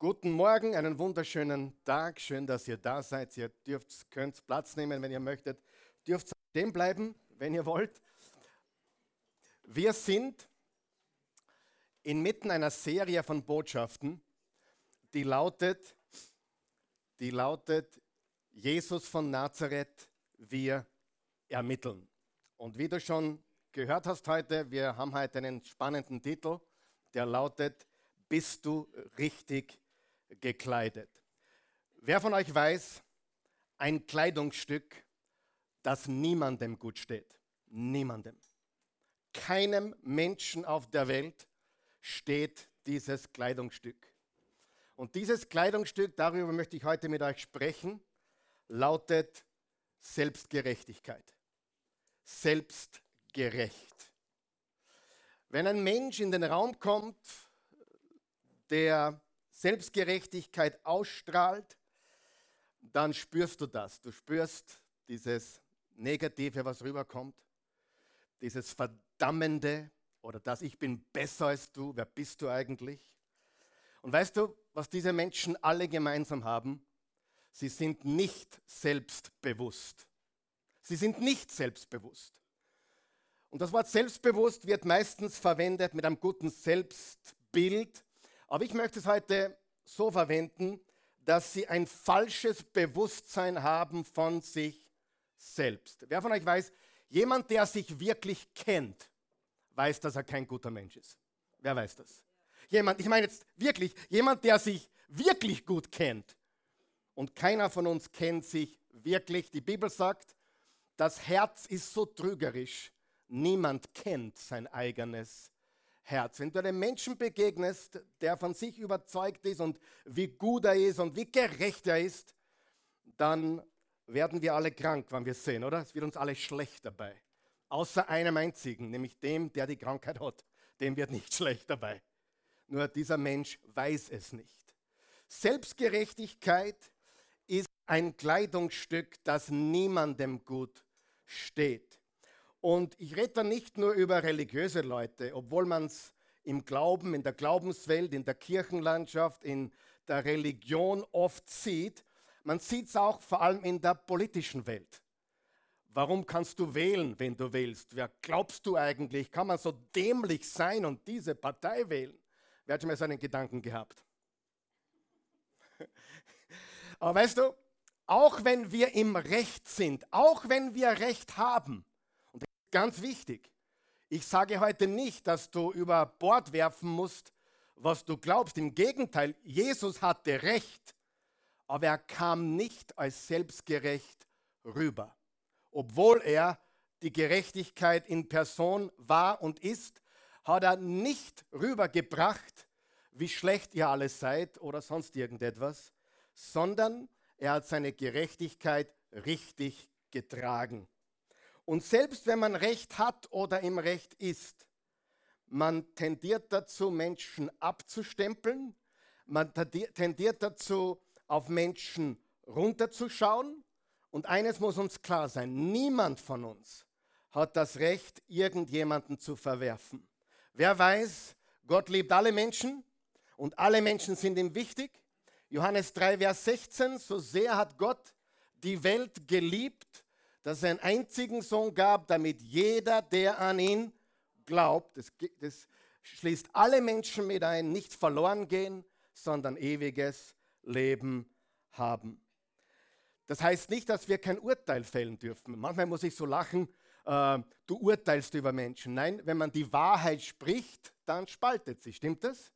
Guten Morgen, einen wunderschönen Tag. Schön, dass ihr da seid. Ihr dürft, könnt Platz nehmen, wenn ihr möchtet. Dürft stehen bleiben, wenn ihr wollt. Wir sind inmitten einer Serie von Botschaften, die lautet, die lautet Jesus von Nazareth, wir ermitteln. Und wie du schon gehört hast heute, wir haben heute einen spannenden Titel, der lautet, bist du richtig gekleidet? Wer von euch weiß, ein Kleidungsstück, das niemandem gut steht? Niemandem. Keinem Menschen auf der Welt steht dieses Kleidungsstück. Und dieses Kleidungsstück, darüber möchte ich heute mit euch sprechen, lautet Selbstgerechtigkeit. Selbstgerecht. Wenn ein Mensch in den Raum kommt, der Selbstgerechtigkeit ausstrahlt, dann spürst du das. Du spürst dieses Negative, was rüberkommt, dieses Verdammende oder das Ich bin besser als du, wer bist du eigentlich? Und weißt du, was diese Menschen alle gemeinsam haben? Sie sind nicht selbstbewusst. Sie sind nicht selbstbewusst. Und das Wort selbstbewusst wird meistens verwendet mit einem guten Selbstbild. Aber ich möchte es heute so verwenden, dass sie ein falsches Bewusstsein haben von sich selbst. Wer von euch weiß, jemand, der sich wirklich kennt, weiß, dass er kein guter Mensch ist. Wer weiß das? Jemand, ich meine jetzt wirklich, jemand, der sich wirklich gut kennt. Und keiner von uns kennt sich wirklich. Die Bibel sagt, das Herz ist so trügerisch, niemand kennt sein eigenes Herz. Wenn du einem Menschen begegnest, der von sich überzeugt ist und wie gut er ist und wie gerecht er ist, dann werden wir alle krank, wenn wir es sehen, oder? Es wird uns alle schlecht dabei. Außer einem einzigen, nämlich dem, der die Krankheit hat. Dem wird nicht schlecht dabei. Nur dieser Mensch weiß es nicht. Selbstgerechtigkeit ist ein Kleidungsstück, das niemandem gut steht. Und ich rede da nicht nur über religiöse Leute, obwohl man es im Glauben, in der Glaubenswelt, in der Kirchenlandschaft, in der Religion oft sieht. Man sieht es auch vor allem in der politischen Welt. Warum kannst du wählen, wenn du wählst? Wer glaubst du eigentlich? Kann man so dämlich sein und diese Partei wählen? Wer hat schon mal so einen Gedanken gehabt? Aber weißt du, auch wenn wir im Recht sind, auch wenn wir Recht haben, ganz wichtig, ich sage heute nicht, dass du über Bord werfen musst, was du glaubst. Im Gegenteil, Jesus hatte Recht, aber er kam nicht als selbstgerecht rüber obwohl er die Gerechtigkeit in Person war und ist, hat er nicht rübergebracht, wie schlecht ihr alle seid oder sonst irgendetwas, sondern er hat seine Gerechtigkeit richtig getragen. Und selbst wenn man Recht hat oder im Recht ist, man tendiert dazu, Menschen abzustempeln, man tendiert dazu, auf Menschen runterzuschauen und eines muss uns klar sein, niemand von uns hat das Recht, irgendjemanden zu verwerfen. Wer weiß, Gott liebt alle Menschen und alle Menschen sind ihm wichtig. Johannes 3, Vers 16, so sehr hat Gott die Welt geliebt, dass er einen einzigen Sohn gab, damit jeder, der an ihn glaubt, das, das schließt alle Menschen mit ein, nicht verloren gehen, sondern ewiges Leben haben. Das heißt nicht, dass wir kein Urteil fällen dürfen. Manchmal muss ich so lachen, äh, du urteilst über Menschen. Nein, wenn man die Wahrheit spricht, dann spaltet sie. Stimmt das?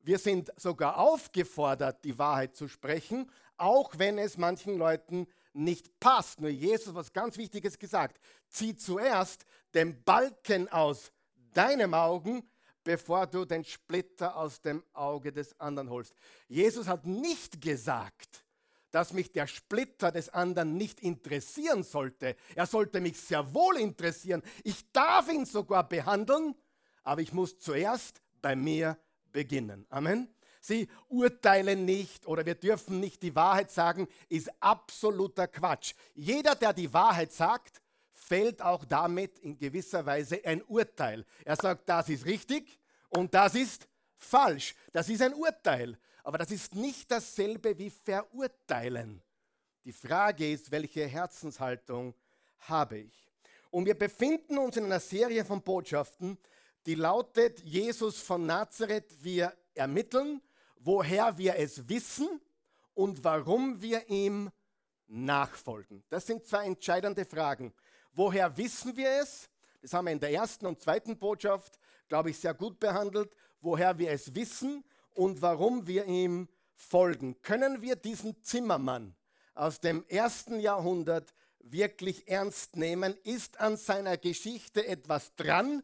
Wir sind sogar aufgefordert, die Wahrheit zu sprechen, auch wenn es manchen Leuten nicht passt. Nur Jesus was ganz Wichtiges gesagt. Zieh zuerst den Balken aus deinem Augen, bevor du den Splitter aus dem Auge des anderen holst. Jesus hat nicht gesagt, dass mich der Splitter des anderen nicht interessieren sollte. Er sollte mich sehr wohl interessieren. Ich darf ihn sogar behandeln, aber ich muss zuerst bei mir beginnen. Amen. Sie urteilen nicht oder wir dürfen nicht die Wahrheit sagen, ist absoluter Quatsch. Jeder, der die Wahrheit sagt, fällt auch damit in gewisser Weise ein Urteil. Er sagt, das ist richtig und das ist falsch. Das ist ein Urteil. Aber das ist nicht dasselbe wie verurteilen. Die Frage ist, welche Herzenshaltung habe ich? Und wir befinden uns in einer Serie von Botschaften, die lautet Jesus von Nazareth. Wir ermitteln, woher wir es wissen und warum wir ihm nachfolgen. Das sind zwei entscheidende Fragen. Woher wissen wir es? Das haben wir in der ersten und zweiten Botschaft, glaube ich, sehr gut behandelt. Woher wir es wissen und warum wir ihm folgen. Können wir diesen Zimmermann aus dem ersten Jahrhundert wirklich ernst nehmen? Ist an seiner Geschichte etwas dran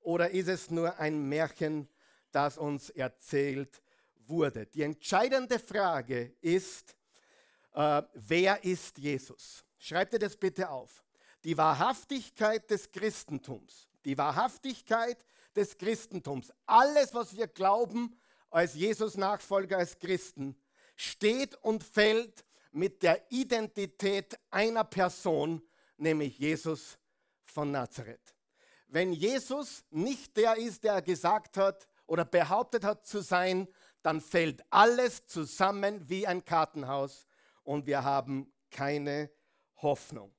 oder ist es nur ein Märchen, das uns erzählt wurde? Die entscheidende Frage ist, äh, wer ist Jesus? Schreibt ihr das bitte auf. Die Wahrhaftigkeit des Christentums, die Wahrhaftigkeit des Christentums, alles, was wir glauben, als Jesus-Nachfolger, als Christen, steht und fällt mit der Identität einer Person, nämlich Jesus von Nazareth. Wenn Jesus nicht der ist, der gesagt hat oder behauptet hat zu sein, dann fällt alles zusammen wie ein Kartenhaus und wir haben keine Hoffnung.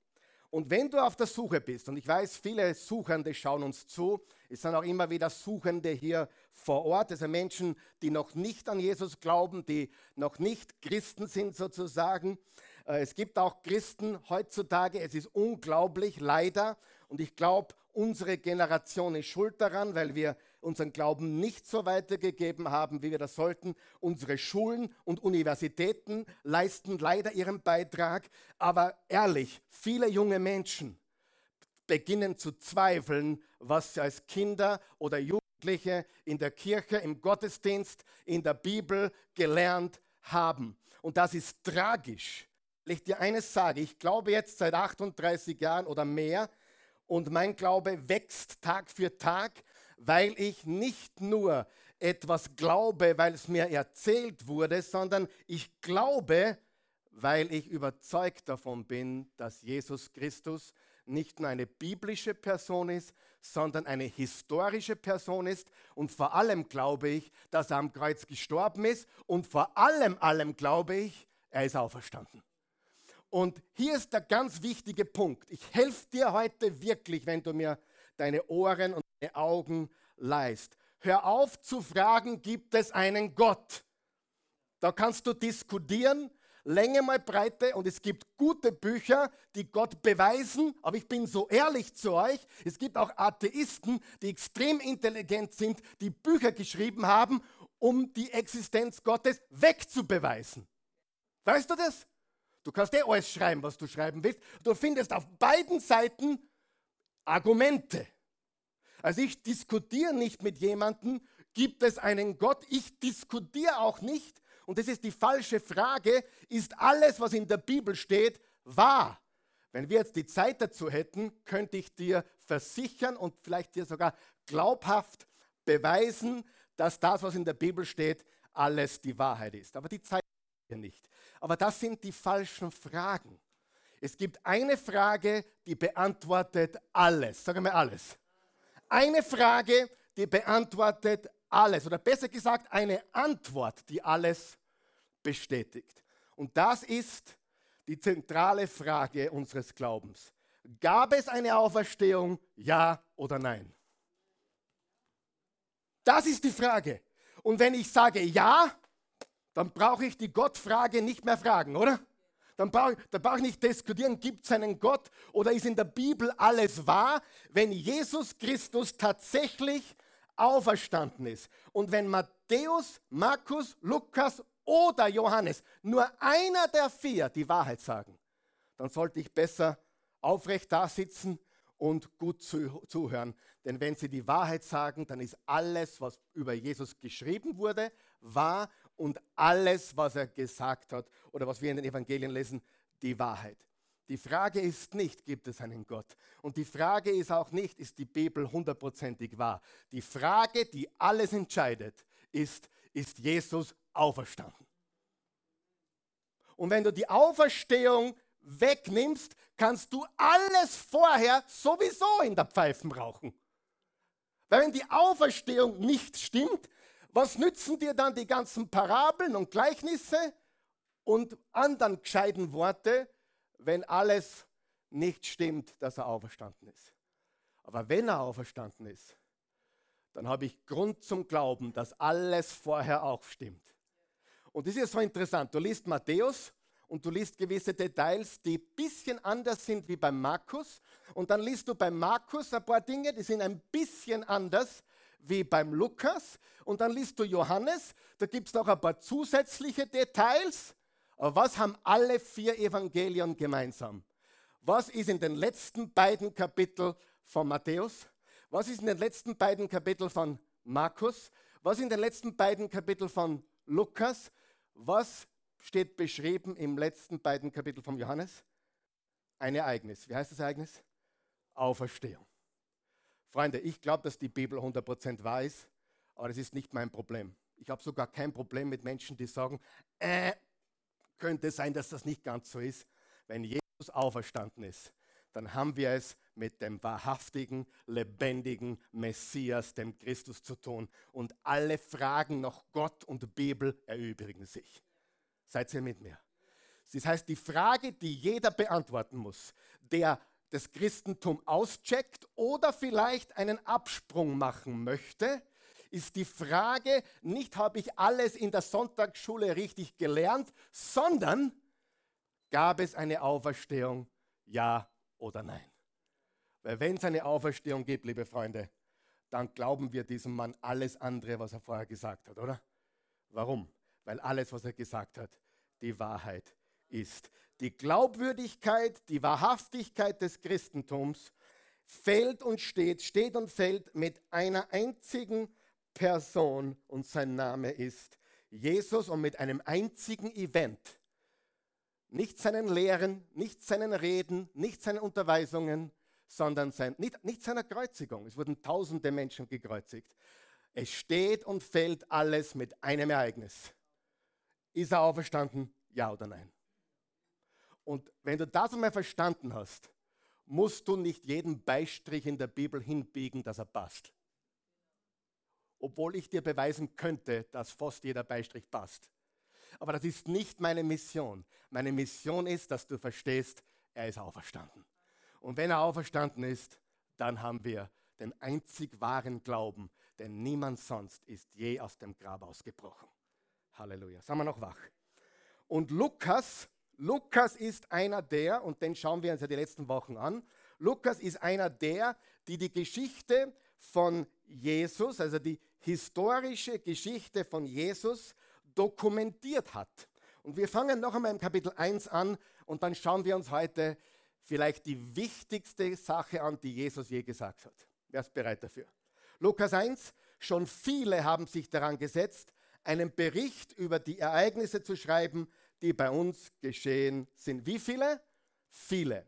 Und wenn du auf der Suche bist, und ich weiß, viele Suchende schauen uns zu, es sind auch immer wieder Suchende hier vor Ort, also Menschen, die noch nicht an Jesus glauben, die noch nicht Christen sind sozusagen. Äh, es gibt auch Christen heutzutage, es ist unglaublich, leider. Und ich glaube, unsere Generation ist schuld daran, weil wir unseren Glauben nicht so weitergegeben haben, wie wir das sollten. Unsere Schulen und Universitäten leisten leider ihren Beitrag. Aber ehrlich, viele junge Menschen beginnen zu zweifeln, was sie als Kinder oder Jugendliche in der Kirche, im Gottesdienst, in der Bibel gelernt haben. Und das ist tragisch. Ich dir eines sage, ich glaube jetzt seit 38 Jahren oder mehr und mein Glaube wächst Tag für Tag weil ich nicht nur etwas glaube, weil es mir erzählt wurde, sondern ich glaube, weil ich überzeugt davon bin, dass Jesus Christus nicht nur eine biblische Person ist, sondern eine historische Person ist. Und vor allem glaube ich, dass er am Kreuz gestorben ist. Und vor allem, allem glaube ich, er ist auferstanden. Und hier ist der ganz wichtige Punkt. Ich helfe dir heute wirklich, wenn du mir deine Ohren und deine Augen leist. Hör auf zu fragen, gibt es einen Gott? Da kannst du diskutieren, Länge mal Breite und es gibt gute Bücher, die Gott beweisen, aber ich bin so ehrlich zu euch, es gibt auch Atheisten, die extrem intelligent sind, die Bücher geschrieben haben, um die Existenz Gottes wegzubeweisen. Weißt du das? Du kannst eh alles schreiben, was du schreiben willst. Du findest auf beiden Seiten Argumente. Also ich diskutiere nicht mit jemandem, gibt es einen Gott? Ich diskutiere auch nicht. Und das ist die falsche Frage, ist alles, was in der Bibel steht, wahr? Wenn wir jetzt die Zeit dazu hätten, könnte ich dir versichern und vielleicht dir sogar glaubhaft beweisen, dass das, was in der Bibel steht, alles die Wahrheit ist. Aber die Zeit wir nicht. Aber das sind die falschen Fragen. Es gibt eine Frage, die beantwortet alles. Sag mal alles eine Frage, die beantwortet alles. Oder besser gesagt, eine Antwort, die alles bestätigt. Und das ist die zentrale Frage unseres Glaubens. Gab es eine Auferstehung, ja oder nein? Das ist die Frage. Und wenn ich sage ja, dann brauche ich die Gottfrage nicht mehr fragen, oder? Dann brauche brauch ich nicht diskutieren, gibt es einen Gott oder ist in der Bibel alles wahr, wenn Jesus Christus tatsächlich auferstanden ist. Und wenn Matthäus, Markus, Lukas oder Johannes nur einer der vier die Wahrheit sagen, dann sollte ich besser aufrecht da sitzen und gut zu, zuhören. Denn wenn sie die Wahrheit sagen, dann ist alles, was über Jesus geschrieben wurde, wahr und alles, was er gesagt hat oder was wir in den Evangelien lesen, die Wahrheit. Die Frage ist nicht, gibt es einen Gott? Und die Frage ist auch nicht, ist die Bibel hundertprozentig wahr? Die Frage, die alles entscheidet, ist, ist Jesus auferstanden? Und wenn du die Auferstehung wegnimmst, kannst du alles vorher sowieso in der Pfeifen rauchen. Weil wenn die Auferstehung nicht stimmt, Was nützen dir dann die ganzen Parabeln und Gleichnisse und anderen gescheiten Worte, wenn alles nicht stimmt, dass er auferstanden ist? Aber wenn er auferstanden ist, dann habe ich Grund zum Glauben, dass alles vorher auch stimmt. Und das ist so interessant. Du liest Matthäus und du liest gewisse Details, die ein bisschen anders sind wie beim Markus. Und dann liest du beim Markus ein paar Dinge, die sind ein bisschen anders wie beim Lukas. Und dann liest du Johannes, da gibt es noch ein paar zusätzliche Details. Aber was haben alle vier Evangelien gemeinsam? Was ist in den letzten beiden Kapiteln von Matthäus? Was ist in den letzten beiden Kapiteln von Markus? Was ist in den letzten beiden Kapiteln von Lukas? Was steht beschrieben im letzten beiden Kapitel von Johannes? Ein Ereignis. Wie heißt das Ereignis? Auferstehung. Freunde, ich glaube, dass die Bibel 100% wahr ist, aber das ist nicht mein Problem. Ich habe sogar kein Problem mit Menschen, die sagen, äh, könnte sein, dass das nicht ganz so ist. Wenn Jesus auferstanden ist, dann haben wir es mit dem wahrhaftigen, lebendigen Messias, dem Christus, zu tun. Und alle Fragen nach Gott und Bibel erübrigen sich. Seid ihr mit mir? Das heißt, die Frage, die jeder beantworten muss, der das Christentum auscheckt oder vielleicht einen Absprung machen möchte, ist die Frage, nicht habe ich alles in der Sonntagsschule richtig gelernt, sondern gab es eine Auferstehung, ja oder nein? Weil wenn es eine Auferstehung gibt, liebe Freunde, dann glauben wir diesem Mann alles andere, was er vorher gesagt hat, oder? Warum? Weil alles, was er gesagt hat, die Wahrheit ist. Die Glaubwürdigkeit, die Wahrhaftigkeit des Christentums fällt und steht, steht und fällt mit einer einzigen Person und sein Name ist Jesus und mit einem einzigen Event. Nicht seinen Lehren, nicht seinen Reden, nicht seinen Unterweisungen, sondern sein, nicht, nicht seiner Kreuzigung. Es wurden tausende Menschen gekreuzigt. Es steht und fällt alles mit einem Ereignis. Ist er auferstanden? Ja oder nein? Und wenn du das einmal verstanden hast, musst du nicht jeden Beistrich in der Bibel hinbiegen, dass er passt. Obwohl ich dir beweisen könnte, dass fast jeder Beistrich passt. Aber das ist nicht meine Mission. Meine Mission ist, dass du verstehst, er ist auferstanden. Und wenn er auferstanden ist, dann haben wir den einzig wahren Glauben, denn niemand sonst ist je aus dem Grab ausgebrochen. Halleluja. Sagen wir noch wach. Und Lukas, Lukas ist einer der, und den schauen wir uns ja die letzten Wochen an, Lukas ist einer der, die die Geschichte von Jesus, also die historische Geschichte von Jesus dokumentiert hat. Und wir fangen noch einmal im Kapitel 1 an und dann schauen wir uns heute vielleicht die wichtigste Sache an, die Jesus je gesagt hat. Wer ist bereit dafür? Lukas 1, schon viele haben sich daran gesetzt, einen Bericht über die Ereignisse zu schreiben, die bei uns geschehen sind. Wie viele? Viele.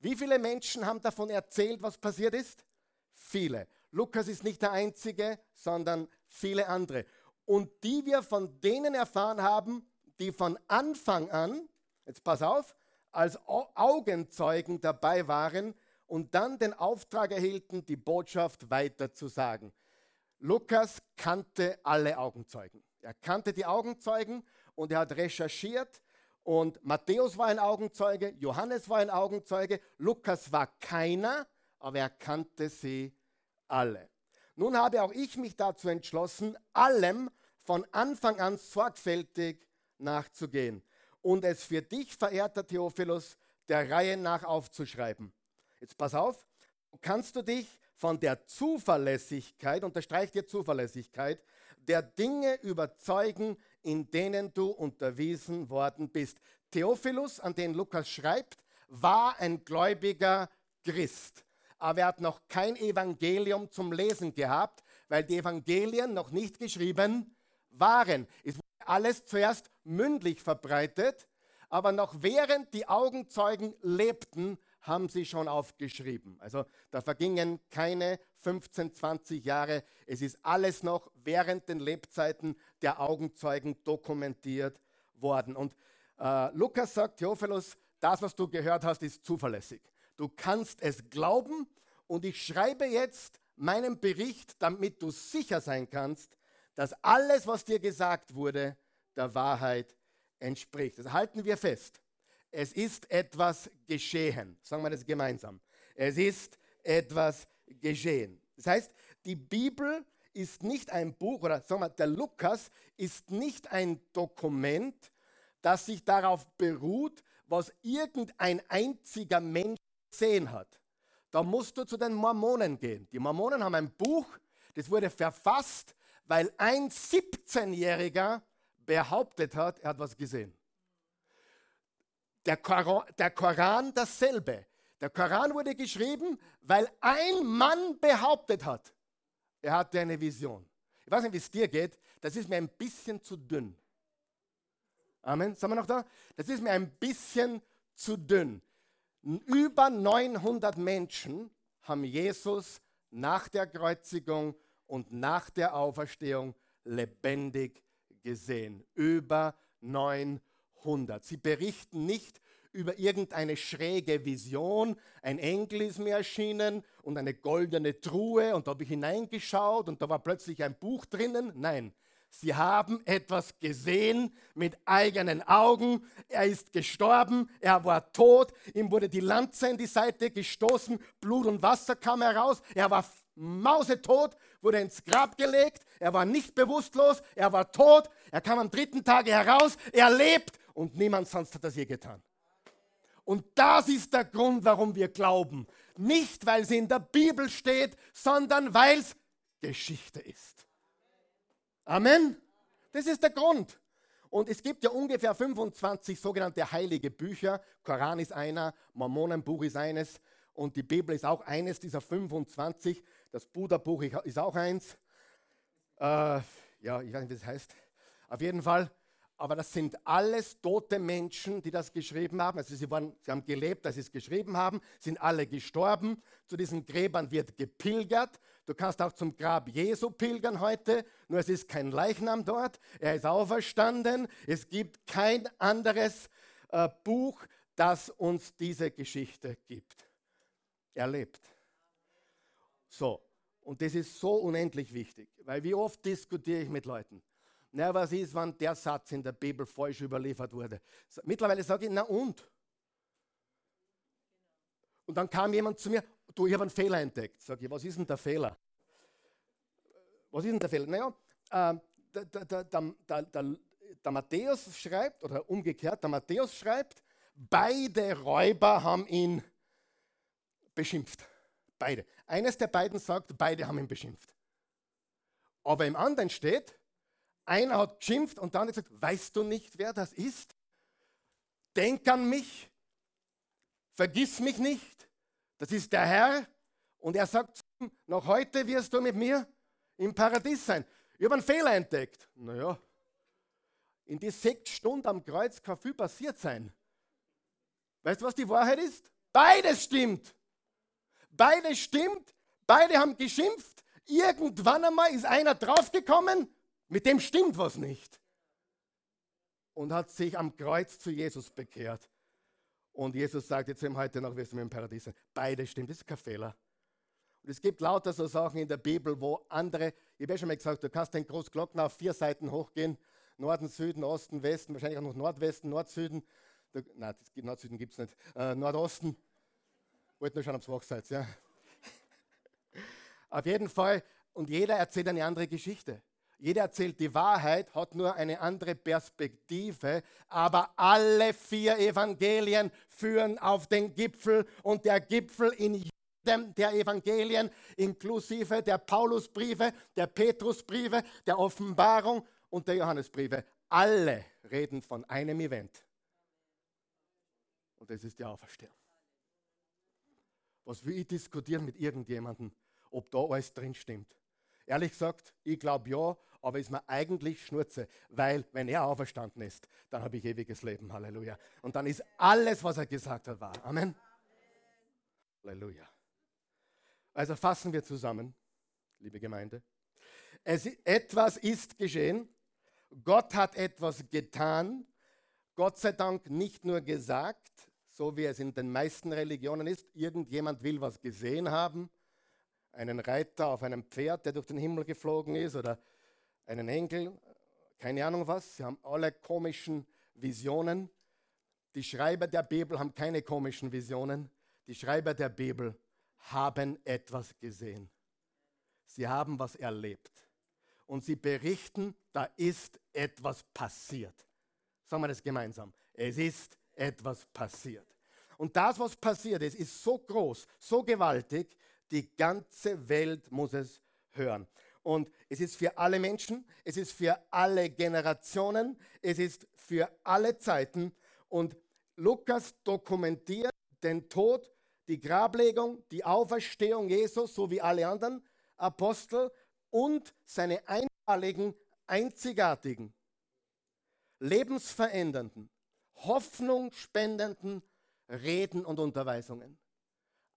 Wie viele Menschen haben davon erzählt, was passiert ist? Viele. Lukas ist nicht der Einzige, sondern viele andere. Und die wir von denen erfahren haben, die von Anfang an, jetzt pass auf, als Augenzeugen dabei waren und dann den Auftrag erhielten, die Botschaft weiterzusagen. Lukas kannte alle Augenzeugen. Er kannte die Augenzeugen und er hat recherchiert. Und Matthäus war ein Augenzeuge, Johannes war ein Augenzeuge, Lukas war keiner, aber er kannte sie alle. Nun habe auch ich mich dazu entschlossen, allem von Anfang an sorgfältig nachzugehen und es für dich, verehrter Theophilus, der Reihe nach aufzuschreiben. Jetzt pass auf, kannst du dich von der Zuverlässigkeit, unterstreicht dir Zuverlässigkeit, der Dinge überzeugen, in denen du unterwiesen worden bist. Theophilus, an den Lukas schreibt, war ein gläubiger Christ. Aber er hat noch kein Evangelium zum Lesen gehabt, weil die Evangelien noch nicht geschrieben waren. Es alles zuerst mündlich verbreitet, aber noch während die Augenzeugen lebten, haben sie schon aufgeschrieben. Also da vergingen keine 15, 20 Jahre. Es ist alles noch während den Lebzeiten der Augenzeugen dokumentiert worden. Und äh, Lukas sagt, Theophilus, das, was du gehört hast, ist zuverlässig. Du kannst es glauben und ich schreibe jetzt meinen Bericht, damit du sicher sein kannst, dass alles, was dir gesagt wurde, der Wahrheit entspricht. Das halten wir fest. Es ist etwas geschehen. Sagen wir das gemeinsam. Es ist etwas geschehen. Das heißt, die Bibel ist nicht ein Buch, oder sagen wir, der Lukas ist nicht ein Dokument, das sich darauf beruht, was irgendein einziger Mensch gesehen hat. Da musst du zu den Mormonen gehen. Die Mormonen haben ein Buch, das wurde verfasst, weil ein 17-Jähriger behauptet hat, er hat was gesehen. Der Koran, der Koran dasselbe. Der Koran wurde geschrieben, weil ein Mann behauptet hat, er hatte eine Vision. Ich weiß nicht, wie es dir geht, das ist mir ein bisschen zu dünn. Amen. Sind wir noch da? Das ist mir ein bisschen zu dünn. Über 900 Menschen haben Jesus nach der Kreuzigung und nach der Auferstehung lebendig gesehen. Über 900. Sie berichten nicht über irgendeine schräge Vision. Ein Engel ist mir erschienen und eine goldene Truhe und da habe ich hineingeschaut und da war plötzlich ein Buch drinnen. Nein, Sie haben etwas gesehen mit eigenen Augen. Er ist gestorben, er war tot, ihm wurde die Lanze in die Seite gestoßen, Blut und Wasser kam heraus, er war mausetot, wurde ins Grab gelegt, er war nicht bewusstlos, er war tot, er kam am dritten Tage heraus, er lebt und niemand sonst hat das je getan. Und das ist der Grund, warum wir glauben. Nicht, weil es in der Bibel steht, sondern weil es Geschichte ist. Amen. Das ist der Grund. Und es gibt ja ungefähr 25 sogenannte heilige Bücher. Koran ist einer, Mormonenbuch ist eines und die Bibel ist auch eines dieser 25. Das Buddha-Buch ist auch eins. Äh, ja, ich weiß nicht, wie das heißt. Auf jeden Fall aber das sind alles tote Menschen, die das geschrieben haben. Also sie, waren, sie haben gelebt, als sie es geschrieben haben, sind alle gestorben. Zu diesen Gräbern wird gepilgert. Du kannst auch zum Grab Jesu pilgern heute, nur es ist kein Leichnam dort. Er ist auferstanden. Es gibt kein anderes äh, Buch, das uns diese Geschichte gibt. Er lebt. So, und das ist so unendlich wichtig, weil wie oft diskutiere ich mit Leuten. Na, was ist, wenn der Satz in der Bibel falsch überliefert wurde? Mittlerweile sage ich, na und? Und dann kam jemand zu mir, du, ich habe einen Fehler entdeckt. Sag ich, was ist denn der Fehler? Was ist denn der Fehler? Naja, äh, der, der, der, der, Matthäus schreibt, oder umgekehrt, der Matthäus schreibt, beide Räuber haben ihn beschimpft. Beide. Eines der beiden sagt, beide haben ihn beschimpft. Aber im anderen steht, einer hat geschimpft und dann gesagt, weißt du nicht, wer das ist? Denk an mich, vergiss mich nicht, das ist der Herr. Und er sagt, noch heute wirst du mit mir im Paradies sein. Ich habe einen Fehler entdeckt. Naja, in die sechs Stunden am Kreuz kann viel passiert sein. Weißt du, was die Wahrheit ist? Beides stimmt. Beides stimmt. Beide haben geschimpft. Irgendwann einmal ist einer draufgekommen mit dem stimmt was nicht. Und hat sich am Kreuz zu Jesus bekehrt. Und Jesus sagt jetzt ihm heute noch, wirst du mir im Paradies sein. Beide stimmt, das ist kein Fehler. Und es gibt lauter so Sachen in der Bibel, wo andere, ich habe ja schon mal gesagt, du kannst den Großglocken auf vier Seiten hochgehen. Norden, Süden, Osten, Westen, wahrscheinlich auch noch Nordwesten, Nordsüden. nein, Nord-Süden gibt es nicht. Äh, Nordosten. Wollte nur schauen, ob es wach seid. Ja. Auf jeden Fall, und jeder erzählt eine andere Geschichte. Jeder erzählt die Wahrheit, hat nur eine andere Perspektive, aber alle vier Evangelien führen auf den Gipfel und der Gipfel in jedem der Evangelien, inklusive der Paulusbriefe, der Petrusbriefe, der Offenbarung und der Johannesbriefe, alle reden von einem Event. Und das ist die Auferstehung. Was will ich diskutieren mit irgendjemandem, ob da alles drin stimmt? Ehrlich gesagt, ich glaube ja, aber ist mir eigentlich Schnurze, weil wenn er auferstanden ist, dann habe ich ewiges Leben. Halleluja. Und dann ist alles, was er gesagt hat, wahr. Amen. Halleluja. Also fassen wir zusammen, liebe Gemeinde. Es, etwas ist geschehen. Gott hat etwas getan. Gott sei Dank nicht nur gesagt, so wie es in den meisten Religionen ist, irgendjemand will was gesehen haben, einen Reiter auf einem Pferd, der durch den Himmel geflogen ist, oder einen Enkel, keine Ahnung was. Sie haben alle komischen Visionen. Die Schreiber der Bibel haben keine komischen Visionen. Die Schreiber der Bibel haben etwas gesehen. Sie haben was erlebt. Und sie berichten, da ist etwas passiert. Sagen wir das gemeinsam. Es ist etwas passiert. Und das, was passiert ist, ist so groß, so gewaltig, die ganze Welt muss es hören. Und es ist für alle Menschen, es ist für alle Generationen, es ist für alle Zeiten. Und Lukas dokumentiert den Tod, die Grablegung, die Auferstehung Jesus, so wie alle anderen Apostel und seine einmaligen, einzigartigen, lebensverändernden, hoffnungsspendenden Reden und Unterweisungen.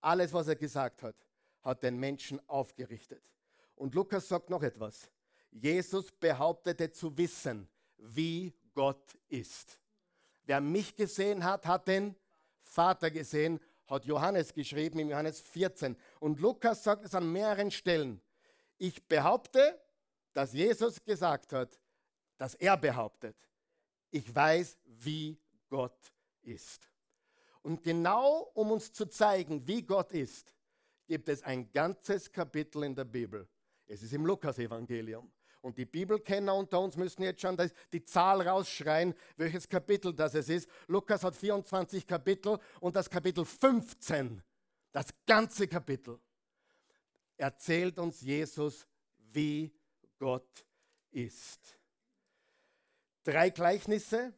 Alles, was er gesagt hat, hat den Menschen aufgerichtet. Und Lukas sagt noch etwas. Jesus behauptete zu wissen, wie Gott ist. Wer mich gesehen hat, hat den Vater gesehen, hat Johannes geschrieben in Johannes 14. Und Lukas sagt es an mehreren Stellen. Ich behaupte, dass Jesus gesagt hat, dass er behauptet, ich weiß, wie Gott ist. Und genau um uns zu zeigen, wie Gott ist, gibt es ein ganzes Kapitel in der Bibel. Es ist im Lukas-Evangelium. Und die Bibelkenner unter uns müssen jetzt schon die Zahl rausschreien, welches Kapitel das es ist. Lukas hat 24 Kapitel und das Kapitel 15, das ganze Kapitel, erzählt uns Jesus, wie Gott ist. Drei Gleichnisse,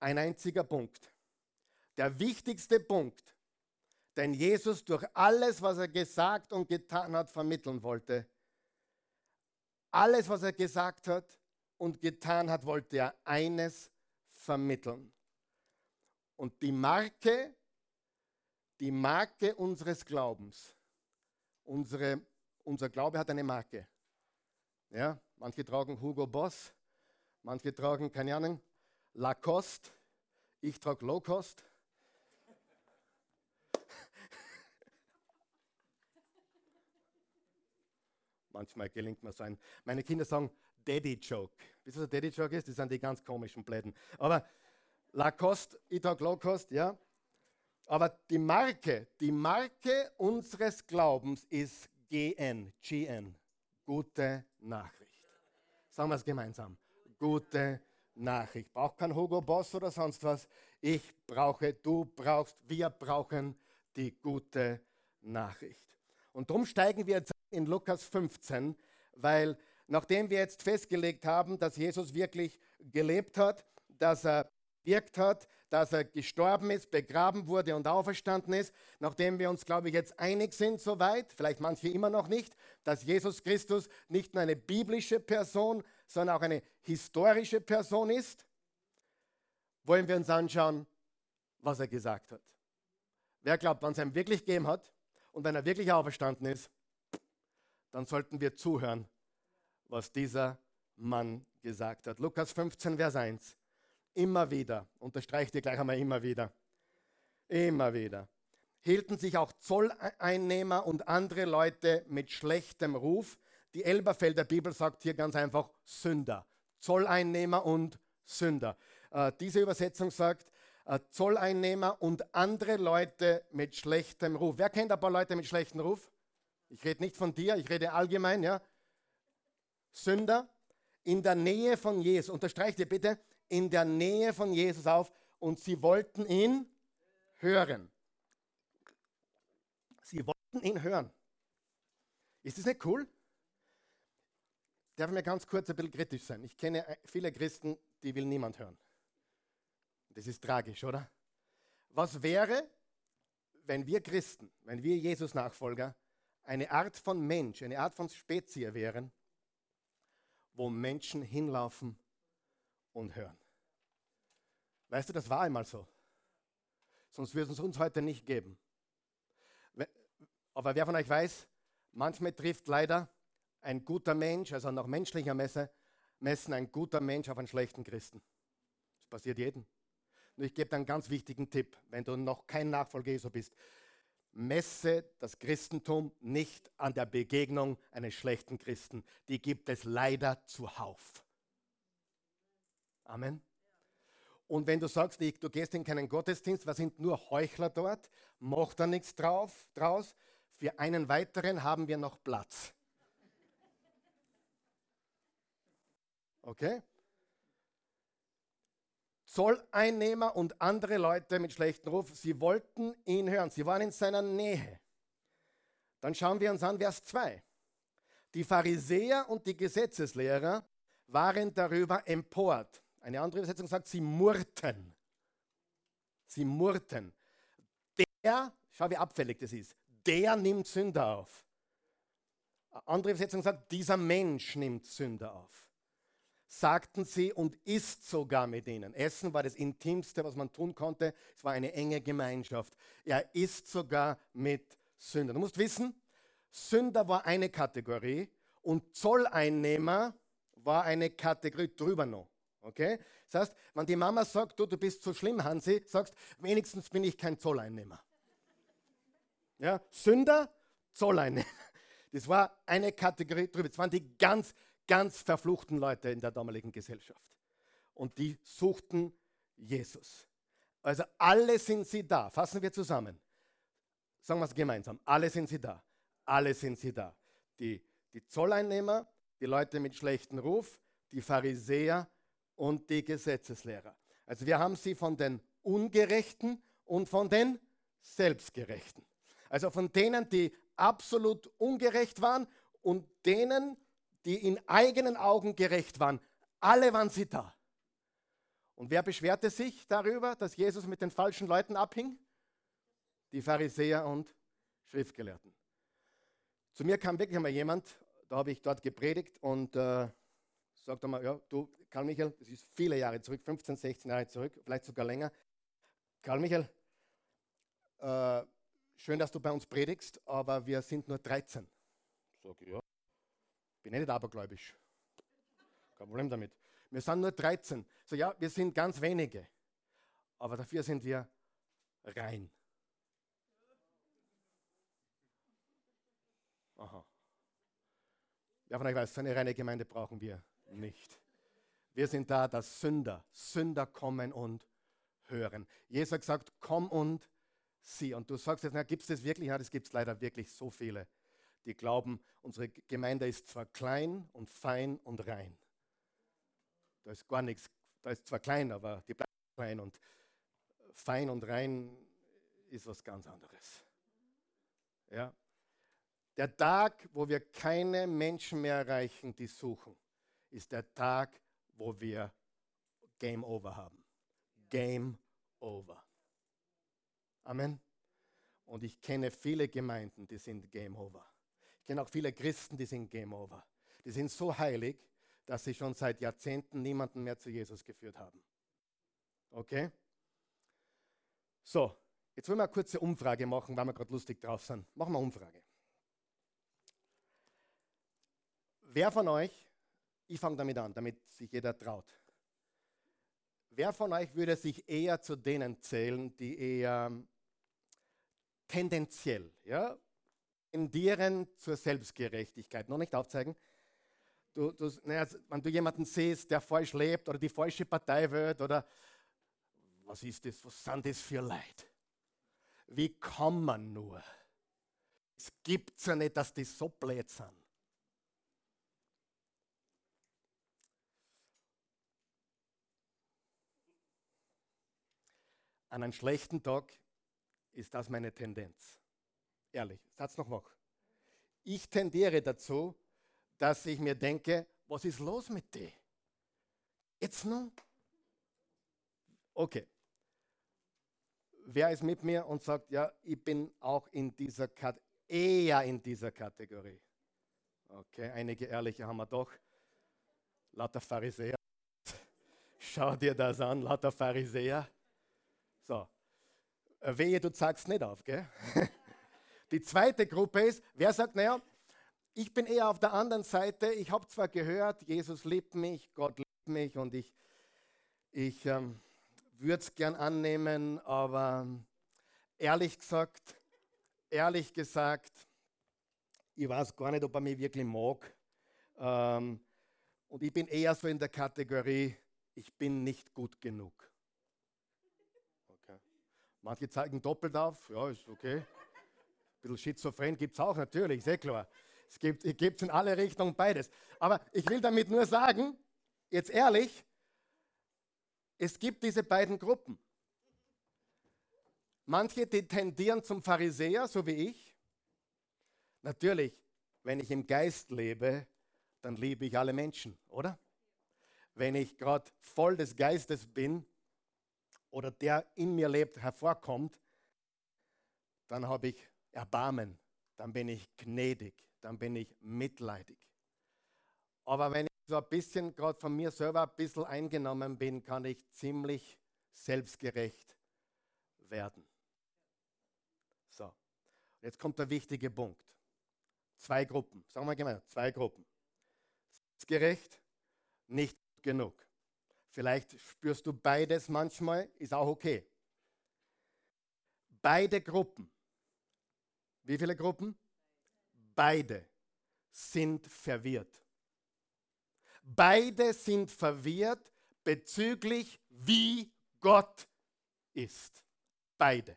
ein einziger Punkt. Der wichtigste Punkt, den Jesus durch alles, was er gesagt und getan hat, vermitteln wollte. Alles, was er gesagt hat und getan hat, wollte er eines vermitteln. Und die Marke, die Marke unseres Glaubens, unsere, unser Glaube hat eine Marke. Ja, manche tragen Hugo Boss, manche tragen, keine Ahnung, Lacoste, ich trage Low Cost. Manchmal gelingt mir so ein. Meine Kinder sagen Daddy Joke. Wisst ihr, was ein Daddy Joke ist? Das sind die ganz komischen Bläden. Aber Lacoste, ich trage Low Cost, ja. Aber die Marke, die Marke unseres Glaubens ist GN, GN. Gute Nachricht. Sagen wir es gemeinsam. Gute Nachricht. Ich brauche kein Hugo Boss oder sonst was. Ich brauche, du brauchst, wir brauchen die gute Nachricht. Und darum steigen wir jetzt in Lukas 15, weil nachdem wir jetzt festgelegt haben, dass Jesus wirklich gelebt hat, dass er wirkt hat, dass er gestorben ist, begraben wurde und auferstanden ist, nachdem wir uns, glaube ich, jetzt einig sind soweit, vielleicht manche immer noch nicht, dass Jesus Christus nicht nur eine biblische Person, sondern auch eine historische Person ist, wollen wir uns anschauen, was er gesagt hat. Wer glaubt, wann es ihm wirklich gegeben hat und wenn er wirklich auferstanden ist, dann sollten wir zuhören, was dieser Mann gesagt hat. Lukas 15, Vers 1 immer wieder, unterstreicht ihr gleich einmal immer wieder, immer wieder, hielten sich auch Zolleinnehmer und andere Leute mit schlechtem Ruf. Die Elberfelder Bibel sagt hier ganz einfach Sünder. Zolleinnehmer und Sünder. Äh, diese Übersetzung sagt äh, Zolleinnehmer und andere Leute mit schlechtem Ruf. Wer kennt ein paar Leute mit schlechtem Ruf? Ich rede nicht von dir, ich rede allgemein, ja. Sünder in der Nähe von Jesus. Unterstreicht ihr bitte, in der Nähe von Jesus auf und sie wollten ihn hören. Sie wollten ihn hören. Ist das nicht cool? Darf ich mir ganz kurz ein bisschen kritisch sein? Ich kenne viele Christen, die will niemand hören. Das ist tragisch, oder? Was wäre, wenn wir Christen, wenn wir Jesus-Nachfolger eine Art von Mensch, eine Art von Spezies wären, wo Menschen hinlaufen und hören. Weißt du, das war einmal so. Sonst würde es uns heute nicht geben. Aber wer von euch weiß, manchmal trifft leider ein guter Mensch, also nach menschlicher Messe, Messen ein guter Mensch auf einen schlechten Christen. Das passiert jedem. Und ich gebe dir einen ganz wichtigen Tipp, wenn du noch kein Nachfolger Jesu bist. Messe das Christentum nicht an der Begegnung eines schlechten Christen. Die gibt es leider zuhauf. Amen. Und wenn du sagst, du gehst in keinen Gottesdienst, wir sind nur Heuchler dort, mach da nichts drauf, draus. Für einen weiteren haben wir noch Platz. Okay? Zolleinnehmer und andere Leute mit schlechtem Ruf, sie wollten ihn hören, sie waren in seiner Nähe. Dann schauen wir uns an Vers 2. Die Pharisäer und die Gesetzeslehrer waren darüber empört. Eine andere Übersetzung sagt, sie murrten. Sie murrten. Der, schau wie abfällig das ist, der nimmt Sünder auf. Eine andere Übersetzung sagt, dieser Mensch nimmt Sünder auf sagten sie, und isst sogar mit ihnen. Essen war das Intimste, was man tun konnte. Es war eine enge Gemeinschaft. Er isst sogar mit Sündern. Du musst wissen, Sünder war eine Kategorie und Zolleinnehmer war eine Kategorie drüber noch. Okay? Das heißt, wenn die Mama sagt, du, du bist so schlimm, Hansi, sagst, wenigstens bin ich kein Zolleinnehmer. Ja? Sünder, Zolleinnehmer. Das war eine Kategorie drüber. Das waren die ganz ganz verfluchten Leute in der damaligen Gesellschaft. Und die suchten Jesus. Also alle sind sie da. Fassen wir zusammen. Sagen wir es gemeinsam. Alle sind sie da. Alle sind sie da. Die, die Zolleinnehmer, die Leute mit schlechtem Ruf, die Pharisäer und die Gesetzeslehrer. Also wir haben sie von den Ungerechten und von den Selbstgerechten. Also von denen, die absolut ungerecht waren und denen, die in eigenen Augen gerecht waren. Alle waren sie da. Und wer beschwerte sich darüber, dass Jesus mit den falschen Leuten abhing? Die Pharisäer und Schriftgelehrten. Zu mir kam wirklich einmal jemand, da habe ich dort gepredigt und äh, sagte mal, ja, du, Karl Michael, das ist viele Jahre zurück, 15, 16 Jahre zurück, vielleicht sogar länger. Karl Michael, äh, schön, dass du bei uns predigst, aber wir sind nur 13. Sag ich, ja, bin eh nicht abergläubisch. Kein Problem damit. Wir sind nur 13. So, ja, wir sind ganz wenige. Aber dafür sind wir rein. Aha. Ja, von euch weiß, so eine reine Gemeinde brauchen wir nicht. Wir sind da, dass Sünder, Sünder kommen und hören. Jesus gesagt, komm und sieh. Und du sagst jetzt, gibt es das wirklich? Ja, das gibt es leider wirklich so viele die glauben, unsere Gemeinde ist zwar klein und fein und rein. Da ist gar nichts, da ist zwar klein, aber die bleibt klein und fein und rein ist was ganz anderes. Ja? Der Tag, wo wir keine Menschen mehr erreichen, die suchen, ist der Tag, wo wir Game Over haben. Game Over. Amen. Und ich kenne viele Gemeinden, die sind Game Over. Ich kenne auch viele Christen, die sind Game Over. Die sind so heilig, dass sie schon seit Jahrzehnten niemanden mehr zu Jesus geführt haben. Okay? So, jetzt wollen wir eine kurze Umfrage machen, weil wir gerade lustig drauf sind. Machen wir eine Umfrage. Wer von euch, ich fange damit an, damit sich jeder traut. Wer von euch würde sich eher zu denen zählen, die eher tendenziell, ja, tendieren zur Selbstgerechtigkeit. Noch nicht aufzeigen. Du, du, naja, wenn du jemanden siehst, der falsch lebt oder die falsche Partei wird oder was ist das, was sind das für Leid? Wie kann man nur? Es gibt ja nicht, dass die so blöd sind. An einem schlechten Tag ist das meine Tendenz. Ehrlich, Satz noch wach. Ich tendiere dazu, dass ich mir denke, was ist los mit dir? Jetzt nun? Okay. Wer ist mit mir und sagt, ja, ich bin auch in dieser Kat eher in dieser Kategorie? Okay, einige Ehrliche haben wir doch. Lauter Pharisäer. Schau dir das an, lauter Pharisäer. So. Wehe, du zeigst nicht auf, gell? Die zweite Gruppe ist, wer sagt, naja, ich bin eher auf der anderen Seite. Ich habe zwar gehört, Jesus liebt mich, Gott liebt mich und ich, ich ähm, würde es gern annehmen, aber ehrlich gesagt, ehrlich gesagt, ich weiß gar nicht, ob er mich wirklich mag. Ähm, und ich bin eher so in der Kategorie, ich bin nicht gut genug. Okay. Manche zeigen doppelt auf, ja, ist okay. Bisschen schizophren gibt es auch natürlich, sehr klar. Es gibt es in alle Richtungen beides. Aber ich will damit nur sagen, jetzt ehrlich, es gibt diese beiden Gruppen. Manche, die tendieren zum Pharisäer, so wie ich. Natürlich, wenn ich im Geist lebe, dann liebe ich alle Menschen, oder? Wenn ich gerade voll des Geistes bin oder der in mir lebt, hervorkommt, dann habe ich Erbarmen, dann bin ich gnädig, dann bin ich mitleidig. Aber wenn ich so ein bisschen gerade von mir selber ein bisschen eingenommen bin, kann ich ziemlich selbstgerecht werden. So, jetzt kommt der wichtige Punkt. Zwei Gruppen, sagen wir gemeinsam, zwei Gruppen. Selbstgerecht, nicht genug. Vielleicht spürst du beides manchmal, ist auch okay. Beide Gruppen, wie viele Gruppen? Beide sind verwirrt. Beide sind verwirrt bezüglich, wie Gott ist. Beide.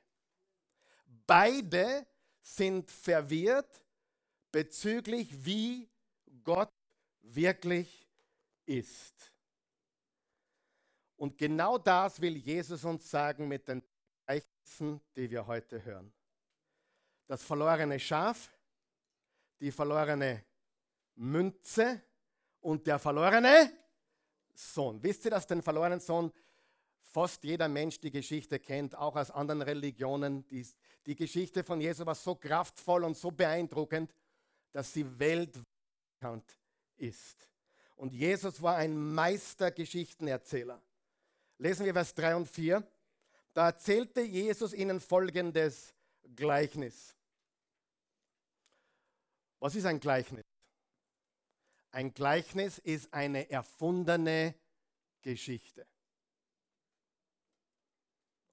Beide sind verwirrt bezüglich, wie Gott wirklich ist. Und genau das will Jesus uns sagen mit den Zeichen, die wir heute hören. Das verlorene Schaf, die verlorene Münze und der verlorene Sohn. Wisst ihr, dass den verlorenen Sohn fast jeder Mensch die Geschichte kennt, auch aus anderen Religionen. Die, die Geschichte von Jesus war so kraftvoll und so beeindruckend, dass sie weltweit ist. Und Jesus war ein Meistergeschichtenerzähler. Lesen wir Vers 3 und 4. Da erzählte Jesus ihnen folgendes Gleichnis. Was ist ein Gleichnis? Ein Gleichnis ist eine erfundene Geschichte.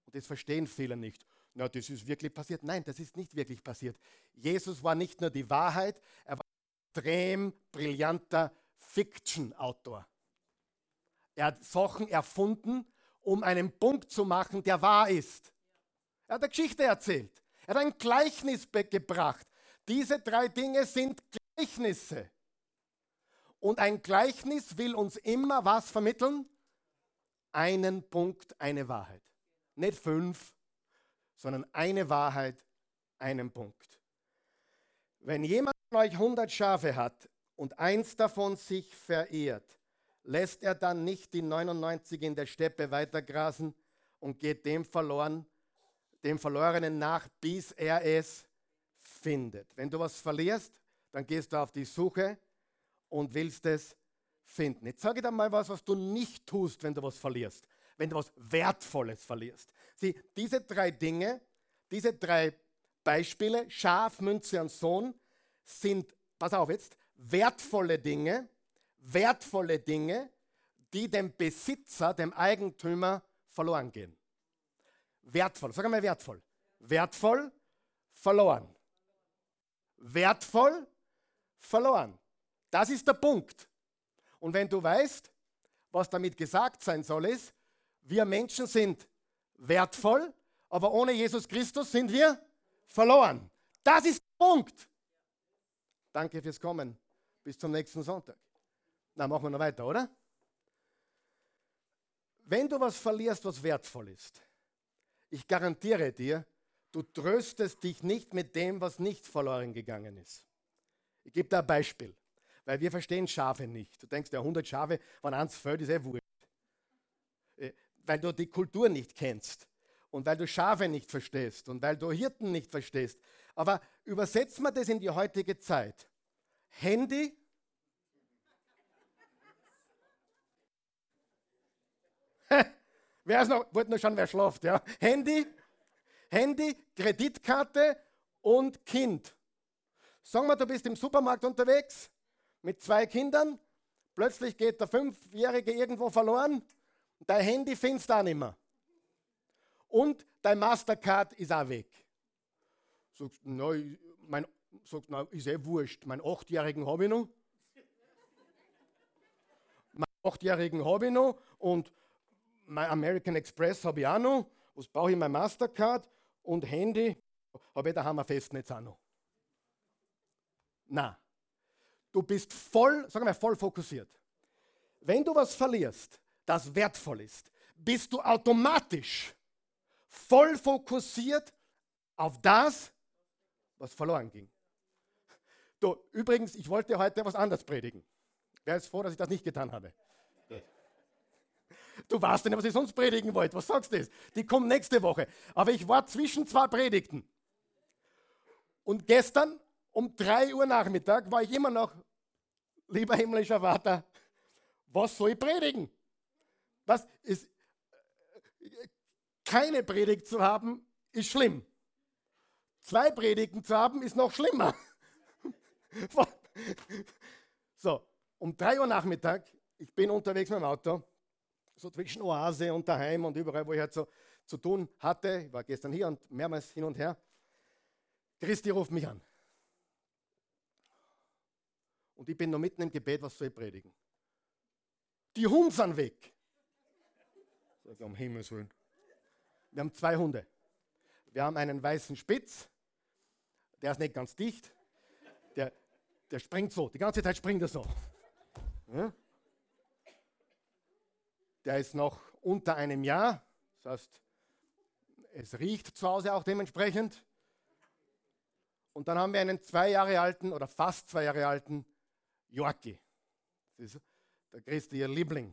Und das verstehen viele nicht. Na, das ist wirklich passiert. Nein, das ist nicht wirklich passiert. Jesus war nicht nur die Wahrheit, er war ein extrem brillanter Fiction-Autor. Er hat Sachen erfunden, um einen Punkt zu machen, der wahr ist. Er hat eine Geschichte erzählt. Er hat ein Gleichnis gebracht. Diese drei Dinge sind Gleichnisse. Und ein Gleichnis will uns immer was vermitteln? Einen Punkt, eine Wahrheit. Nicht fünf, sondern eine Wahrheit, einen Punkt. Wenn jemand von euch 100 Schafe hat und eins davon sich verirrt, lässt er dann nicht die 99 in der Steppe weitergrasen und geht dem verloren, dem Verlorenen nach, bis er es findet. Wenn du was verlierst, dann gehst du auf die Suche und willst es finden. Jetzt sage ich dir mal was, was du nicht tust, wenn du was verlierst, wenn du was Wertvolles verlierst. Sieh, diese drei Dinge, diese drei Beispiele, Schaf, Münze und Sohn, sind, pass auf jetzt, wertvolle Dinge, wertvolle Dinge, die dem Besitzer, dem Eigentümer verloren gehen. Wertvoll, sag mal wertvoll. Wertvoll, verloren. Wertvoll, verloren. Das ist der Punkt. Und wenn du weißt, was damit gesagt sein soll, ist, wir Menschen sind wertvoll, aber ohne Jesus Christus sind wir verloren. Das ist der Punkt. Danke fürs Kommen. Bis zum nächsten Sonntag. Na, machen wir noch weiter, oder? Wenn du was verlierst, was wertvoll ist, ich garantiere dir, du tröstest dich nicht mit dem, was nicht verloren gegangen ist. Ich gebe da ein Beispiel, weil wir verstehen Schafe nicht. Du denkst, ja, 100 Schafe, wenn eins fällt, ist eh wurscht. Äh, weil du die Kultur nicht kennst und weil du Schafe nicht verstehst und weil du Hirten nicht verstehst. Aber übersetzen wir das in die heutige Zeit. Handy wer ist noch, wollte nur schauen, wer schlaft, ja. Handy, Handy, Kreditkarte und Kind. Sagen wir, du bist im Supermarkt unterwegs mit zwei Kindern, plötzlich geht der Fünfjährige irgendwo verloren, dein Handy findest du auch nicht mehr. Und dein Mastercard ist auch weg. Sagst, na, mein, sagt, na, ist eh wurscht. Meinen Achtjährigen habe ich noch. Meinen Achtjährigen habe ich noch. Und mein American Express habe ich auch noch. Was brauche ich? Mein Mastercard und Handy. Habe ich daheim ein Festnetz auch noch. Na, du bist voll, sag mal, voll fokussiert. Wenn du was verlierst, das wertvoll ist, bist du automatisch voll fokussiert auf das, was verloren ging. Du, übrigens, ich wollte heute was anderes predigen. Wer ist froh, dass ich das nicht getan habe? Du weißt nicht, was ich sonst predigen wollte. Was sagst du das? Die kommen nächste Woche. Aber ich war zwischen zwei Predigten. Und gestern um 3 Uhr Nachmittag war ich immer noch, lieber himmlischer Vater, was soll ich predigen? Was ist, keine Predigt zu haben, ist schlimm. Zwei Predigten zu haben, ist noch schlimmer. so, um 3 Uhr Nachmittag, ich bin unterwegs mit dem Auto, so zwischen Oase und daheim und überall, wo ich halt so zu tun hatte. Ich war gestern hier und mehrmals hin und her. Christi ruft mich an. Und ich bin noch mitten im Gebet, was soll ich predigen? Die Hunde sind weg. Sag um Himmels Willen. Wir haben zwei Hunde. Wir haben einen weißen Spitz, der ist nicht ganz dicht. Der, der springt so, die ganze Zeit springt er so. Ja? Der ist noch unter einem Jahr, das heißt, es riecht zu Hause auch dementsprechend. Und dann haben wir einen zwei Jahre alten oder fast zwei Jahre alten Yorkie. Das ist der Christi, ihr Liebling.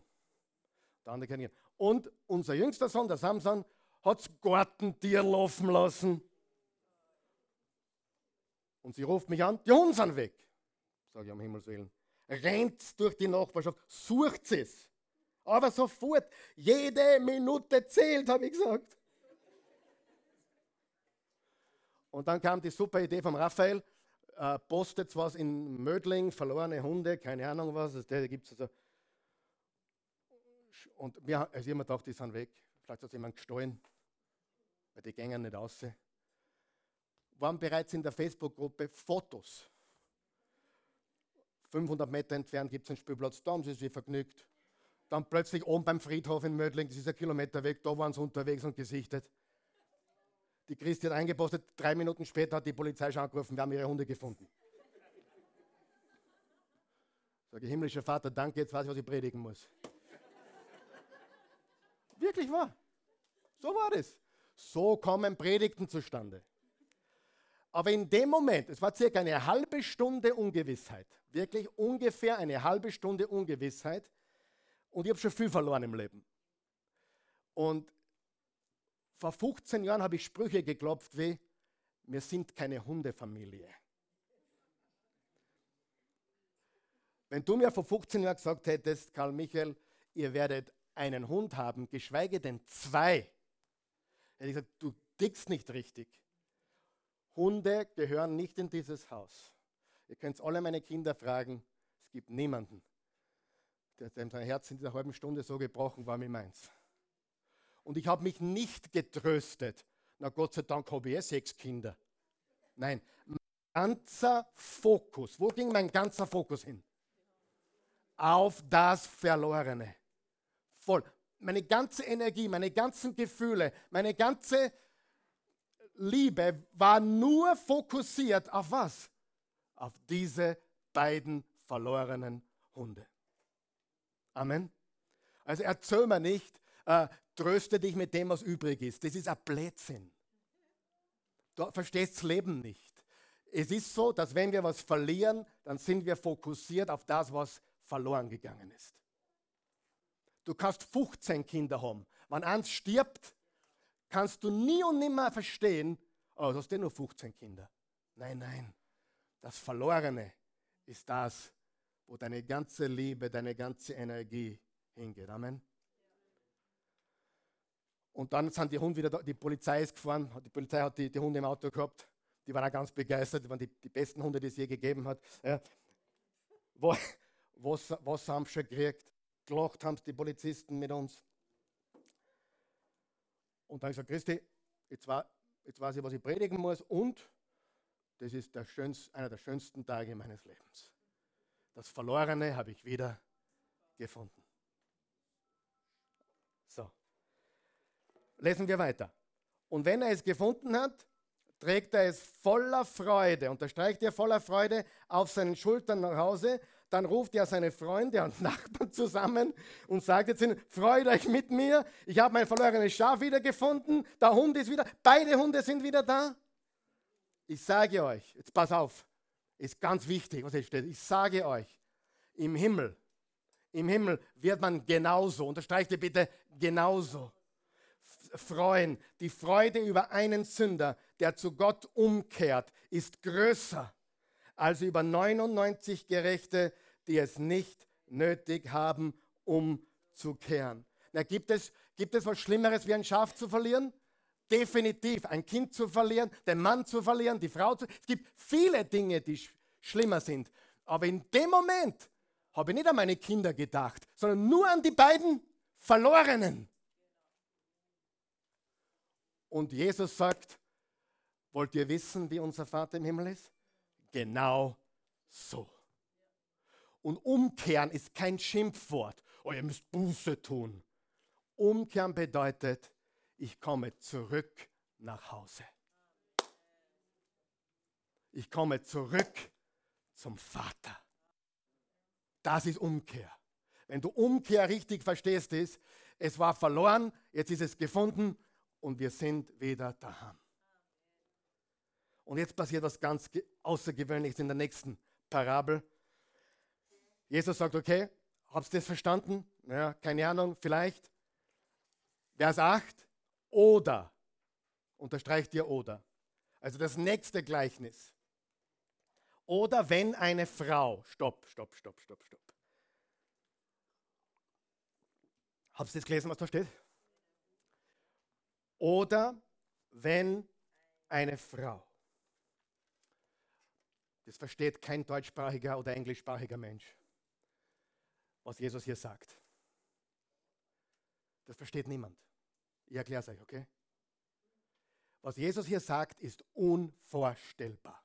Der andere kennt ihn. Und unser jüngster Sohn, der Samson, hat das Gartentier laufen lassen. Und sie ruft mich an, die Hunde sind weg. Sage ich am Himmels Willen. Rennt durch die Nachbarschaft, sucht es. Aber sofort, jede Minute zählt, habe ich gesagt. Und dann kam die super Idee vom Raphael, äh, postet was in Mödling, verlorene Hunde, keine Ahnung was, da gibt es also. Und wir, also mir gedacht, die sind weg, vielleicht hat jemand gestohlen, weil die gängen nicht aus. Waren bereits in der Facebook-Gruppe Fotos. 500 Meter entfernt gibt es einen Spielplatz, da haben sie sich vergnügt. Dann plötzlich oben beim Friedhof in Mödling, das ist ein Kilometer weg, da waren sie unterwegs und gesichtet. Die Christi hat eingepostet, drei Minuten später hat die Polizei schon angerufen, wir haben ihre Hunde gefunden. Sage himmlischer Vater, danke, jetzt weiß ich, was ich predigen muss. Wirklich wahr. So war das. So kommen Predigten zustande. Aber in dem Moment, es war circa eine halbe Stunde Ungewissheit, wirklich ungefähr eine halbe Stunde Ungewissheit, und ich habe schon viel verloren im Leben. Und vor 15 Jahren habe ich Sprüche geklopft wie, wir sind keine Hundefamilie. Wenn du mir vor 15 Jahren gesagt hättest, Karl Michael, ihr werdet einen Hund haben, geschweige denn zwei, hätte ich gesagt, du dickst nicht richtig. Hunde gehören nicht in dieses Haus. Ihr könnt alle meine Kinder fragen, es gibt niemanden, sein Herz in dieser halben Stunde so gebrochen war wie meins. Und ich habe mich nicht getröstet. Na Gott sei Dank habe ich eh sechs Kinder. Nein, mein ganzer Fokus, wo ging mein ganzer Fokus hin? Auf das Verlorene. Voll. Meine ganze Energie, meine ganzen Gefühle, meine ganze Liebe war nur fokussiert auf was? Auf diese beiden verlorenen Hunde. Amen. Also erzähl mir nicht, äh, tröste dich mit dem, was übrig ist. Das ist ein Blödsinn. Du verstehst das Leben nicht. Es ist so, dass wenn wir was verlieren, dann sind wir fokussiert auf das, was verloren gegangen ist. Du kannst 15 Kinder haben. Wenn eins stirbt, kannst du nie und nimmer verstehen, oh, du hast ja nur 15 Kinder. Nein, nein. Das Verlorene ist das, wo deine ganze Liebe, deine ganze Energie hingeht. Amen. Und dann sind die Hunde wieder da, die Polizei ist gefahren, die Polizei hat die, die Hunde im Auto gehabt, die waren auch ganz begeistert, die waren die, die besten Hunde, die es je gegeben hat. Ja. Wo, was, was haben sie schon gekriegt? Gelacht haben die Polizisten mit uns. Und dann habe ich gesagt, Christi, jetzt, war, jetzt weiß ich, was ich predigen muss und das ist der schönste, einer der schönsten Tage meines Lebens. Das Verlorene habe ich wieder gefunden. So. Lesen wir weiter. Und wenn er es gefunden hat, trägt er es voller Freude, unterstreicht er voller Freude auf seinen Schultern nach Hause. Dann ruft er seine Freunde und Nachbarn zusammen und sagt jetzt ihnen, freut euch mit mir, ich habe mein verlorenes Schaf wiedergefunden, der Hund ist wieder, beide Hunde sind wieder da. Ich sage euch, jetzt pass auf, ist ganz wichtig, was hier steht. Ich sage euch, im Himmel, im Himmel wird man genauso, unterstreicht ihr bitte, genauso freuen. Die Freude über einen Sünder, der zu Gott umkehrt, ist größer als über 99 Gerechte, die es nicht nötig haben, umzukehren. Na, gibt, es, gibt es was Schlimmeres, wie ein Schaf zu verlieren? Definitiv. Ein Kind zu verlieren, den Mann zu verlieren, die Frau zu Es gibt viele Dinge, die sch schlimmer sind. Aber in dem Moment habe ich nicht an meine Kinder gedacht, sondern nur an die beiden Verlorenen. Und Jesus sagt, wollt ihr wissen, wie unser Vater im Himmel ist? Genau so. Und umkehren ist kein Schimpfwort. Oh, ihr müsst Buße tun. Umkehren bedeutet, ich komme zurück nach Hause. Ich komme zurück zum Vater. Das ist Umkehr. Wenn du Umkehr richtig verstehst, ist, es war verloren, jetzt ist es gefunden und wir sind wieder daheim. Und jetzt passiert was ganz Außergewöhnliches in der nächsten Parabel. Jesus sagt, okay, habt ihr das verstanden? Ja, keine Ahnung, vielleicht. Vers 8. Oder, unterstreicht ihr oder. Also das nächste Gleichnis. Oder wenn eine Frau, stopp, stopp, stopp, stopp, stopp. Habt ihr das gelesen, was da steht? Oder wenn eine Frau, das versteht kein deutschsprachiger oder englischsprachiger Mensch, was Jesus hier sagt. Das versteht niemand. Ich erkläre es euch, okay? Was Jesus hier sagt, ist unvorstellbar.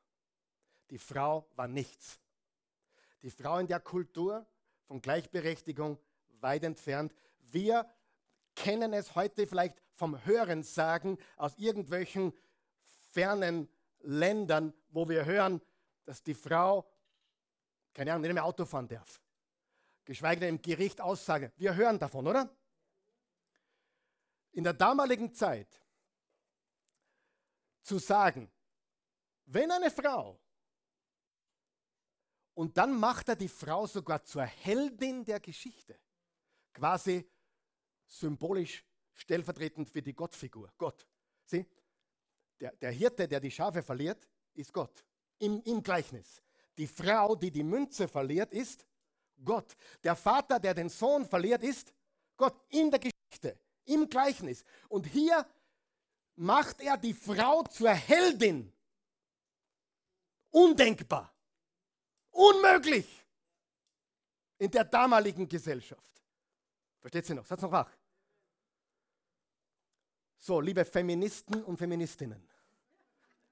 Die Frau war nichts. Die Frau in der Kultur von Gleichberechtigung weit entfernt. Wir kennen es heute vielleicht vom Hörensagen aus irgendwelchen fernen Ländern, wo wir hören, dass die Frau, keine Ahnung, nicht mehr Auto fahren darf. Geschweige denn im Gericht aussagen. Wir hören davon, oder? In der damaligen Zeit zu sagen, wenn eine Frau, und dann macht er die Frau sogar zur Heldin der Geschichte, quasi symbolisch stellvertretend für die Gottfigur, Gott. Sieh, der, der Hirte, der die Schafe verliert, ist Gott. Im, Im Gleichnis. Die Frau, die die Münze verliert, ist Gott. Der Vater, der den Sohn verliert, ist Gott. In der Geschichte, im Gleichnis. Und hier macht er die Frau zur Heldin. Undenkbar. Unmöglich. In der damaligen Gesellschaft. Versteht sie noch? Satz noch wach. So, liebe Feministen und Feministinnen,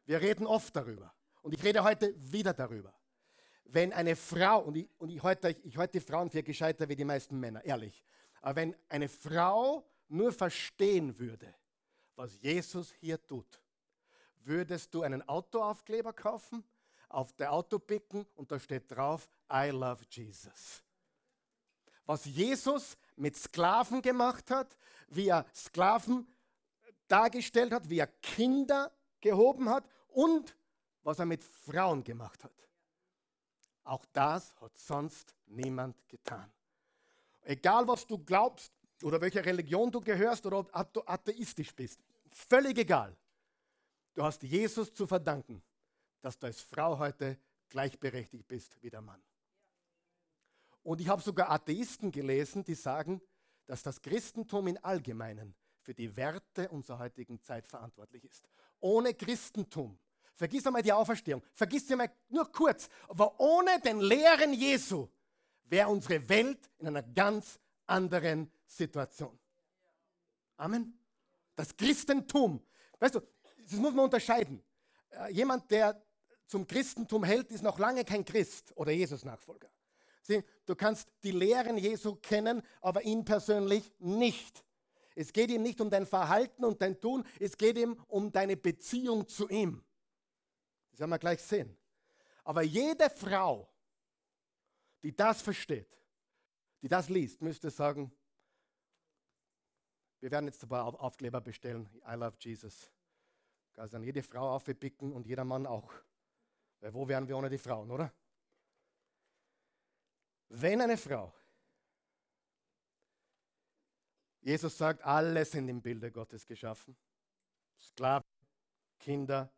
wir reden oft darüber und ich rede heute wieder darüber. Wenn eine Frau, und ich, und ich, heute, ich halte die Frauen für gescheiter wie die meisten Männer, ehrlich, aber wenn eine Frau nur verstehen würde, was Jesus hier tut, würdest du einen Autoaufkleber kaufen, auf der Auto picken und da steht drauf, I love Jesus. Was Jesus mit Sklaven gemacht hat, wie er Sklaven dargestellt hat, wie er Kinder gehoben hat und was er mit Frauen gemacht hat. Auch das hat sonst niemand getan. Egal, was du glaubst oder welcher Religion du gehörst oder ob du atheistisch bist, völlig egal. Du hast Jesus zu verdanken, dass du als Frau heute gleichberechtigt bist wie der Mann. Und ich habe sogar Atheisten gelesen, die sagen, dass das Christentum im Allgemeinen für die Werte unserer heutigen Zeit verantwortlich ist. Ohne Christentum, vergiss einmal die Auferstehung, vergiss sie mal nur kurz, aber ohne den Lehren Jesu wäre unsere Welt in einer ganz anderen Situation. Amen. Das Christentum, weißt du, das muss man unterscheiden. Äh, jemand, der zum Christentum hält, ist noch lange kein Christ oder Jesus-Nachfolger. Du kannst die Lehren Jesu kennen, aber ihn persönlich nicht. Es geht ihm nicht um dein Verhalten und dein Tun, es geht ihm um deine Beziehung zu ihm. Das werden wir gleich sehen. Aber jede Frau, die das versteht, die das liest, müsste sagen, wir werden jetzt ein paar Aufkleber bestellen. I love Jesus. Also an jede Frau aufpicken und jeder Mann auch. Weil wo wären wir ohne die Frauen, oder? Wenn eine Frau, Jesus sagt, alle sind im Bilde Gottes geschaffen. Sklaven, Kinder,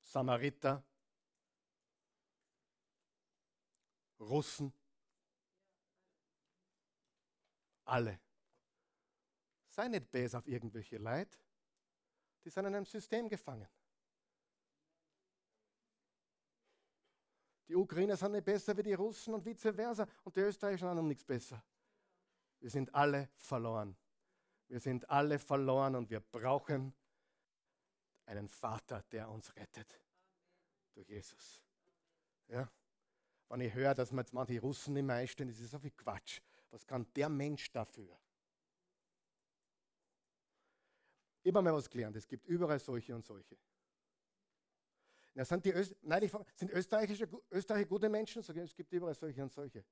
Samariter, Russen, alle. Sei nicht böse auf irgendwelche Leid, die sind in einem System gefangen. Die Ukrainer sind nicht besser wie die Russen und vice versa und die Österreicher sind um nichts besser. Wir sind alle verloren. Wir sind alle verloren und wir brauchen einen Vater, der uns rettet. Durch Jesus. Ja? Wenn ich höre, dass man jetzt manche Russen nicht mehr einstehen, das ist so viel Quatsch. Was kann der Mensch dafür? Habe mal was gelernt. Es gibt überall solche und solche. Na, sind, die Öst Nein, ich, sind österreichische, Österreicher gute Menschen? Es gibt überall solche und solche.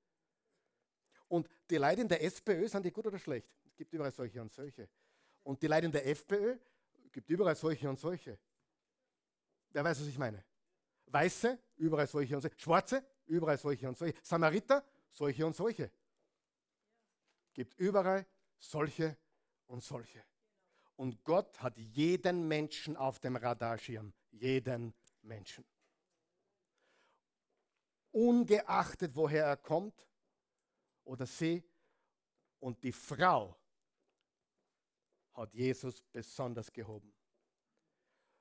Und die Leute in der SPÖ, sind die gut oder schlecht? Es gibt überall solche und solche. Und die Leute in der FPÖ, es gibt überall solche und solche. Wer weiß, was ich meine? Weiße, überall solche und solche. Schwarze, überall solche und solche. Samariter, solche und solche. Es gibt überall solche und solche. Und Gott hat jeden Menschen auf dem Radarschirm. Jeden Menschen. Ungeachtet, woher er kommt oder sie. Und die Frau hat Jesus besonders gehoben.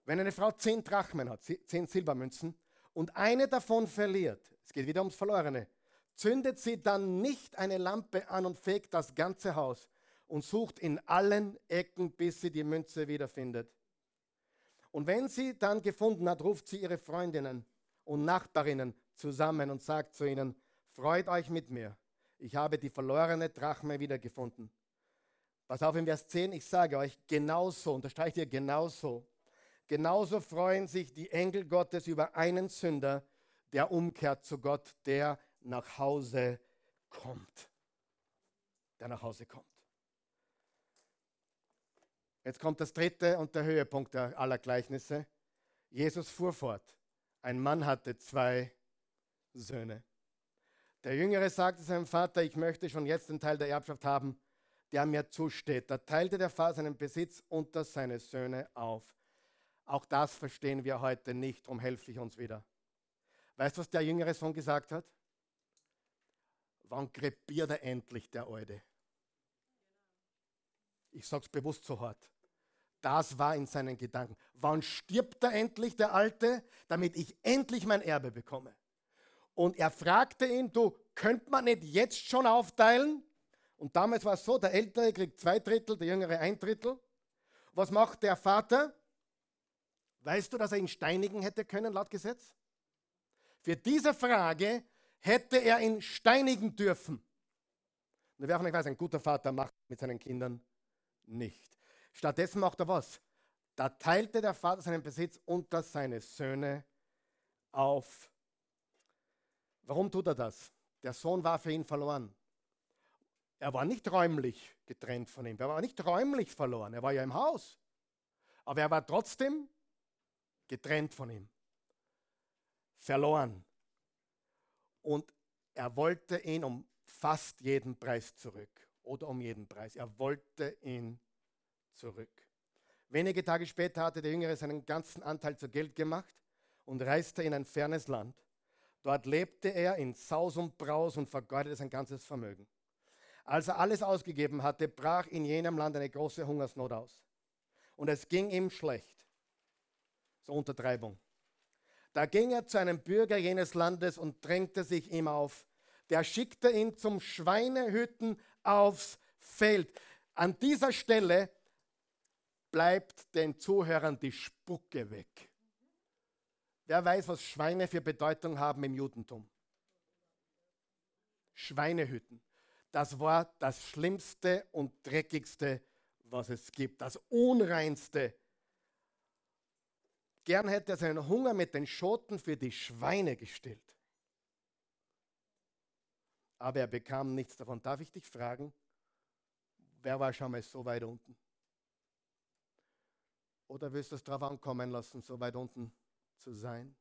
Wenn eine Frau zehn Drachmen hat, zehn Silbermünzen, und eine davon verliert, es geht wieder ums Verlorene, zündet sie dann nicht eine Lampe an und fegt das ganze Haus und sucht in allen Ecken, bis sie die Münze wiederfindet. Und wenn sie dann gefunden hat, ruft sie ihre Freundinnen und Nachbarinnen zusammen und sagt zu ihnen, freut euch mit mir, ich habe die verlorene Drachme wiedergefunden. Pass auf in Vers 10, ich sage euch, genauso, unterstreicht ihr genauso, genauso freuen sich die Engel Gottes über einen Sünder, der umkehrt zu Gott, der nach Hause kommt. Der nach Hause kommt. Jetzt kommt das dritte und der Höhepunkt aller Gleichnisse. Jesus fuhr fort. Ein Mann hatte zwei Söhne. Der Jüngere sagte seinem Vater, ich möchte schon jetzt den Teil der Erbschaft haben, der mir zusteht. Da teilte der Vater seinen Besitz unter seine Söhne auf. Auch das verstehen wir heute nicht, darum helfe ich uns wieder. Weißt du, was der jüngere Sohn gesagt hat? Wann krepiert er endlich, der Alte? Ich sage es bewusst so hart. Das war in seinen Gedanken. Wann stirbt er endlich, der Alte, damit ich endlich mein Erbe bekomme? Und er fragte ihn, du, könnt man nicht jetzt schon aufteilen? Und damals war es so, der Ältere kriegt zwei Drittel, der Jüngere ein Drittel. Was macht der Vater? Weißt du, dass er ihn steinigen hätte können, laut Gesetz? Für diese Frage hätte er ihn steinigen dürfen. Und wer von euch weiß, ein guter Vater macht mit seinen Kindern nicht. Stattdessen macht er was? Da teilte der Vater seinen Besitz unter seine Söhne auf. Warum tut er das? Der Sohn war für ihn verloren. Er war nicht räumlich getrennt von ihm. Er war nicht räumlich verloren. Er war ja im Haus. Aber er war trotzdem getrennt von ihm. Verloren. Und er wollte ihn um fast jeden Preis zurück. Oder um jeden Preis. Er wollte ihn zurück. Wenige Tage später hatte der Jüngere seinen ganzen Anteil zu Geld gemacht und reiste in ein fernes Land. Dort lebte er in Saus und Braus und vergeudete sein ganzes Vermögen. Als er alles ausgegeben hatte, brach in jenem Land eine große Hungersnot aus. Und es ging ihm schlecht. So Untertreibung. Da ging er zu einem Bürger jenes Landes und drängte sich ihm auf. Der schickte ihn zum Schweinehütten aufs Feld. An dieser Stelle bleibt den Zuhörern die Spucke weg. Wer weiß, was Schweine für Bedeutung haben im Judentum? Schweinehütten. Das war das Schlimmste und Dreckigste, was es gibt. Das Unreinste. Gern hätte er seinen Hunger mit den Schoten für die Schweine gestillt. Aber er bekam nichts davon. Darf ich dich fragen, wer war schon mal so weit unten? Oder willst du es darauf ankommen lassen, so weit unten zu sein?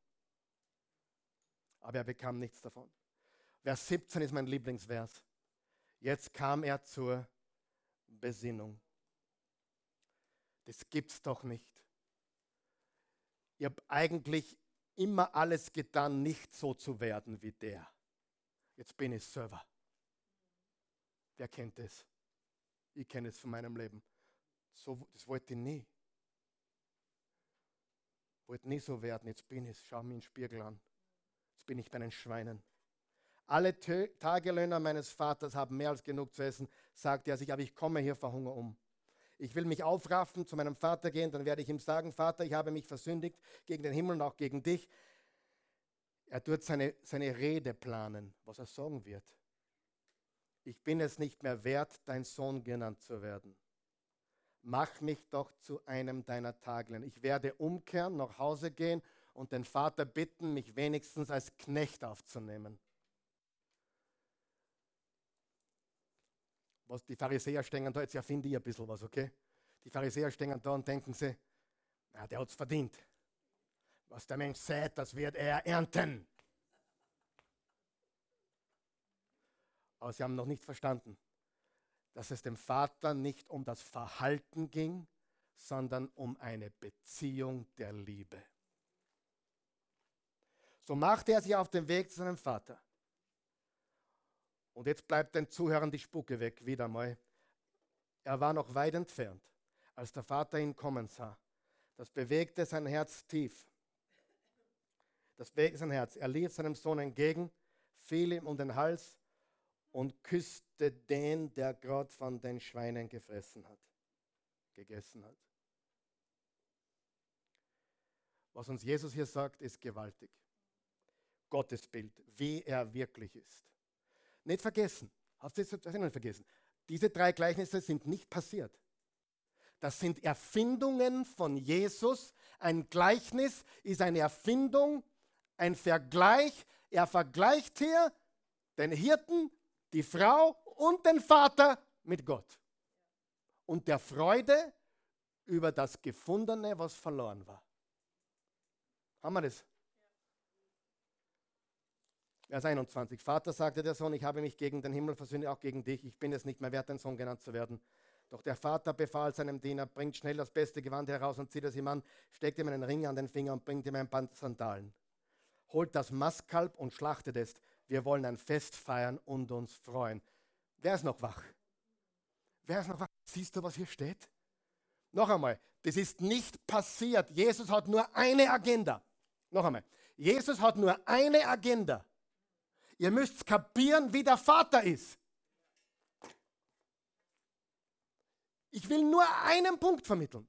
Aber er bekam nichts davon. Vers 17 ist mein Lieblingsvers. Jetzt kam er zur Besinnung. Das gibt's doch nicht. Ich habe eigentlich immer alles getan, nicht so zu werden wie der. Jetzt bin ich Server. Wer kennt das? Ich kenne es von meinem Leben. So, das wollte ich nie. Wollte nie so werden. Jetzt bin ich. Schau mir den Spiegel an. Jetzt bin ich bei den Schweinen. Alle Tagelöhner meines Vaters haben mehr als genug zu essen, sagte er sich, aber ich komme hier vor Hunger um. Ich will mich aufraffen, zu meinem Vater gehen, dann werde ich ihm sagen, Vater, ich habe mich versündigt gegen den Himmel und auch gegen dich. Er tut seine, seine Rede planen, was er sagen wird. Ich bin es nicht mehr wert, dein Sohn genannt zu werden. Mach mich doch zu einem deiner Tagelöhner. Ich werde umkehren, nach Hause gehen und den Vater bitten, mich wenigstens als Knecht aufzunehmen. was die Pharisäer stehen da, jetzt erfinde ich ein bisschen was, okay? Die Pharisäer stehen da und denken sie, ja, der hat es verdient. Was der Mensch sät, das wird er ernten. Aber sie haben noch nicht verstanden, dass es dem Vater nicht um das Verhalten ging, sondern um eine Beziehung der Liebe. So machte er sich auf den Weg zu seinem Vater. Und jetzt bleibt den Zuhörern die Spucke weg, wieder mal. Er war noch weit entfernt, als der Vater ihn kommen sah. Das bewegte sein Herz tief. Das bewegte sein Herz. Er lief seinem Sohn entgegen, fiel ihm um den Hals und küsste den, der gerade von den Schweinen gefressen hat, gegessen hat. Was uns Jesus hier sagt, ist gewaltig. Gottes Bild, wie er wirklich ist. Nicht vergessen, hast du das nicht vergessen? Diese drei Gleichnisse sind nicht passiert. Das sind Erfindungen von Jesus. Ein Gleichnis ist eine Erfindung, ein Vergleich. Er vergleicht hier den Hirten, die Frau und den Vater mit Gott. Und der Freude über das Gefundene, was verloren war. Haben wir das? Vers 21. Vater, sagte der Sohn, ich habe mich gegen den Himmel versündigt, auch gegen dich. Ich bin es nicht mehr wert, dein Sohn genannt zu werden. Doch der Vater befahl seinem Diener, bringt schnell das beste Gewand heraus und zieht es ihm an, steckt ihm einen Ring an den Finger und bringt ihm ein paar Sandalen. Holt das Mastkalb und schlachtet es. Wir wollen ein Fest feiern und uns freuen. Wer ist noch wach? Wer ist noch wach? Siehst du, was hier steht? Noch einmal, das ist nicht passiert. Jesus hat nur eine Agenda. Noch einmal, Jesus hat nur eine Agenda. Ihr müsst kapieren, wie der Vater ist. Ich will nur einen Punkt vermitteln.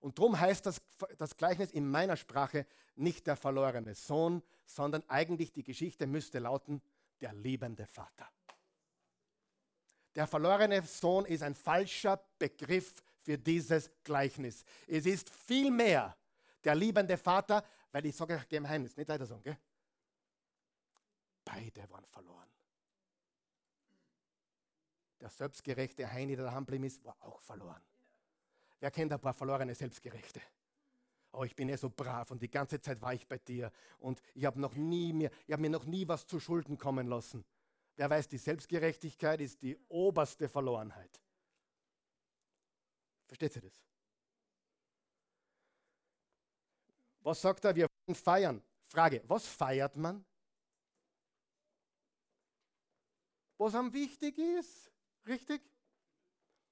Und darum heißt das, das Gleichnis in meiner Sprache nicht der verlorene Sohn, sondern eigentlich die Geschichte müsste lauten, der liebende Vater. Der verlorene Sohn ist ein falscher Begriff für dieses Gleichnis. Es ist viel mehr der liebende Vater, weil ich sage Geheimnis, nicht weiter sagen, gell? Beide waren verloren. Der selbstgerechte Heini, der daheim ist, war auch verloren. Wer kennt ein paar verlorene Selbstgerechte? Oh, ich bin ja so brav und die ganze Zeit war ich bei dir und ich habe noch nie mir, ich habe mir noch nie was zu Schulden kommen lassen. Wer weiß, die Selbstgerechtigkeit ist die oberste Verlorenheit. Versteht ihr das? Was sagt er? Wir wollen feiern. Frage, was feiert man? was am wichtig ist. Richtig?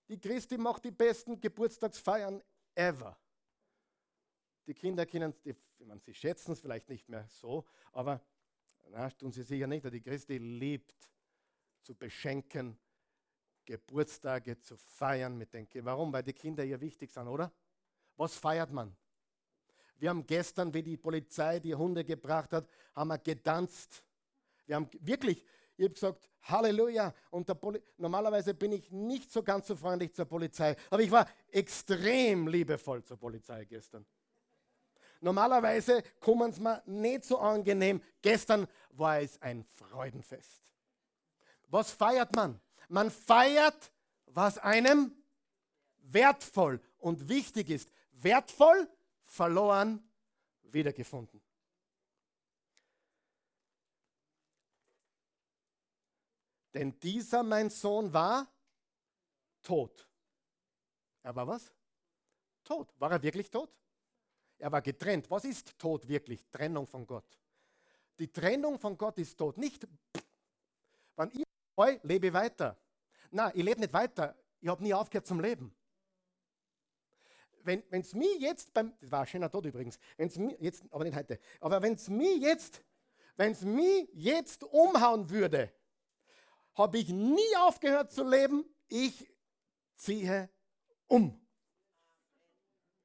Die Christi macht die besten Geburtstagsfeiern ever. Die Kinder kennen es, meine, sie schätzen es vielleicht nicht mehr so, aber na, tun sie sicher nicht. Die Christi liebt zu beschenken, Geburtstage zu feiern mit den Kindern. Warum? Weil die Kinder ihr wichtig sind, oder? Was feiert man? Wir haben gestern, wie die Polizei die Hunde gebracht hat, haben wir getanzt. Wir haben wirklich, ich habe gesagt, Halleluja. Und normalerweise bin ich nicht so ganz so freundlich zur Polizei, aber ich war extrem liebevoll zur Polizei gestern. Normalerweise kommen es mir nicht so angenehm. Gestern war es ein Freudenfest. Was feiert man? Man feiert, was einem wertvoll und wichtig ist. Wertvoll, verloren, wiedergefunden. Denn dieser, mein Sohn, war tot. Er war was? Tot. War er wirklich tot? Er war getrennt. Was ist Tod wirklich? Trennung von Gott. Die Trennung von Gott ist tot. Nicht, wenn ich heu, lebe weiter. Na, ich lebe nicht weiter. Ich habe nie aufgehört zum Leben. Wenn es mir jetzt beim, das war ein schöner Tod übrigens, wenn's mir jetzt, aber nicht heute, aber wenn es mir jetzt, wenn es mir jetzt umhauen würde, habe ich nie aufgehört zu leben, ich ziehe um.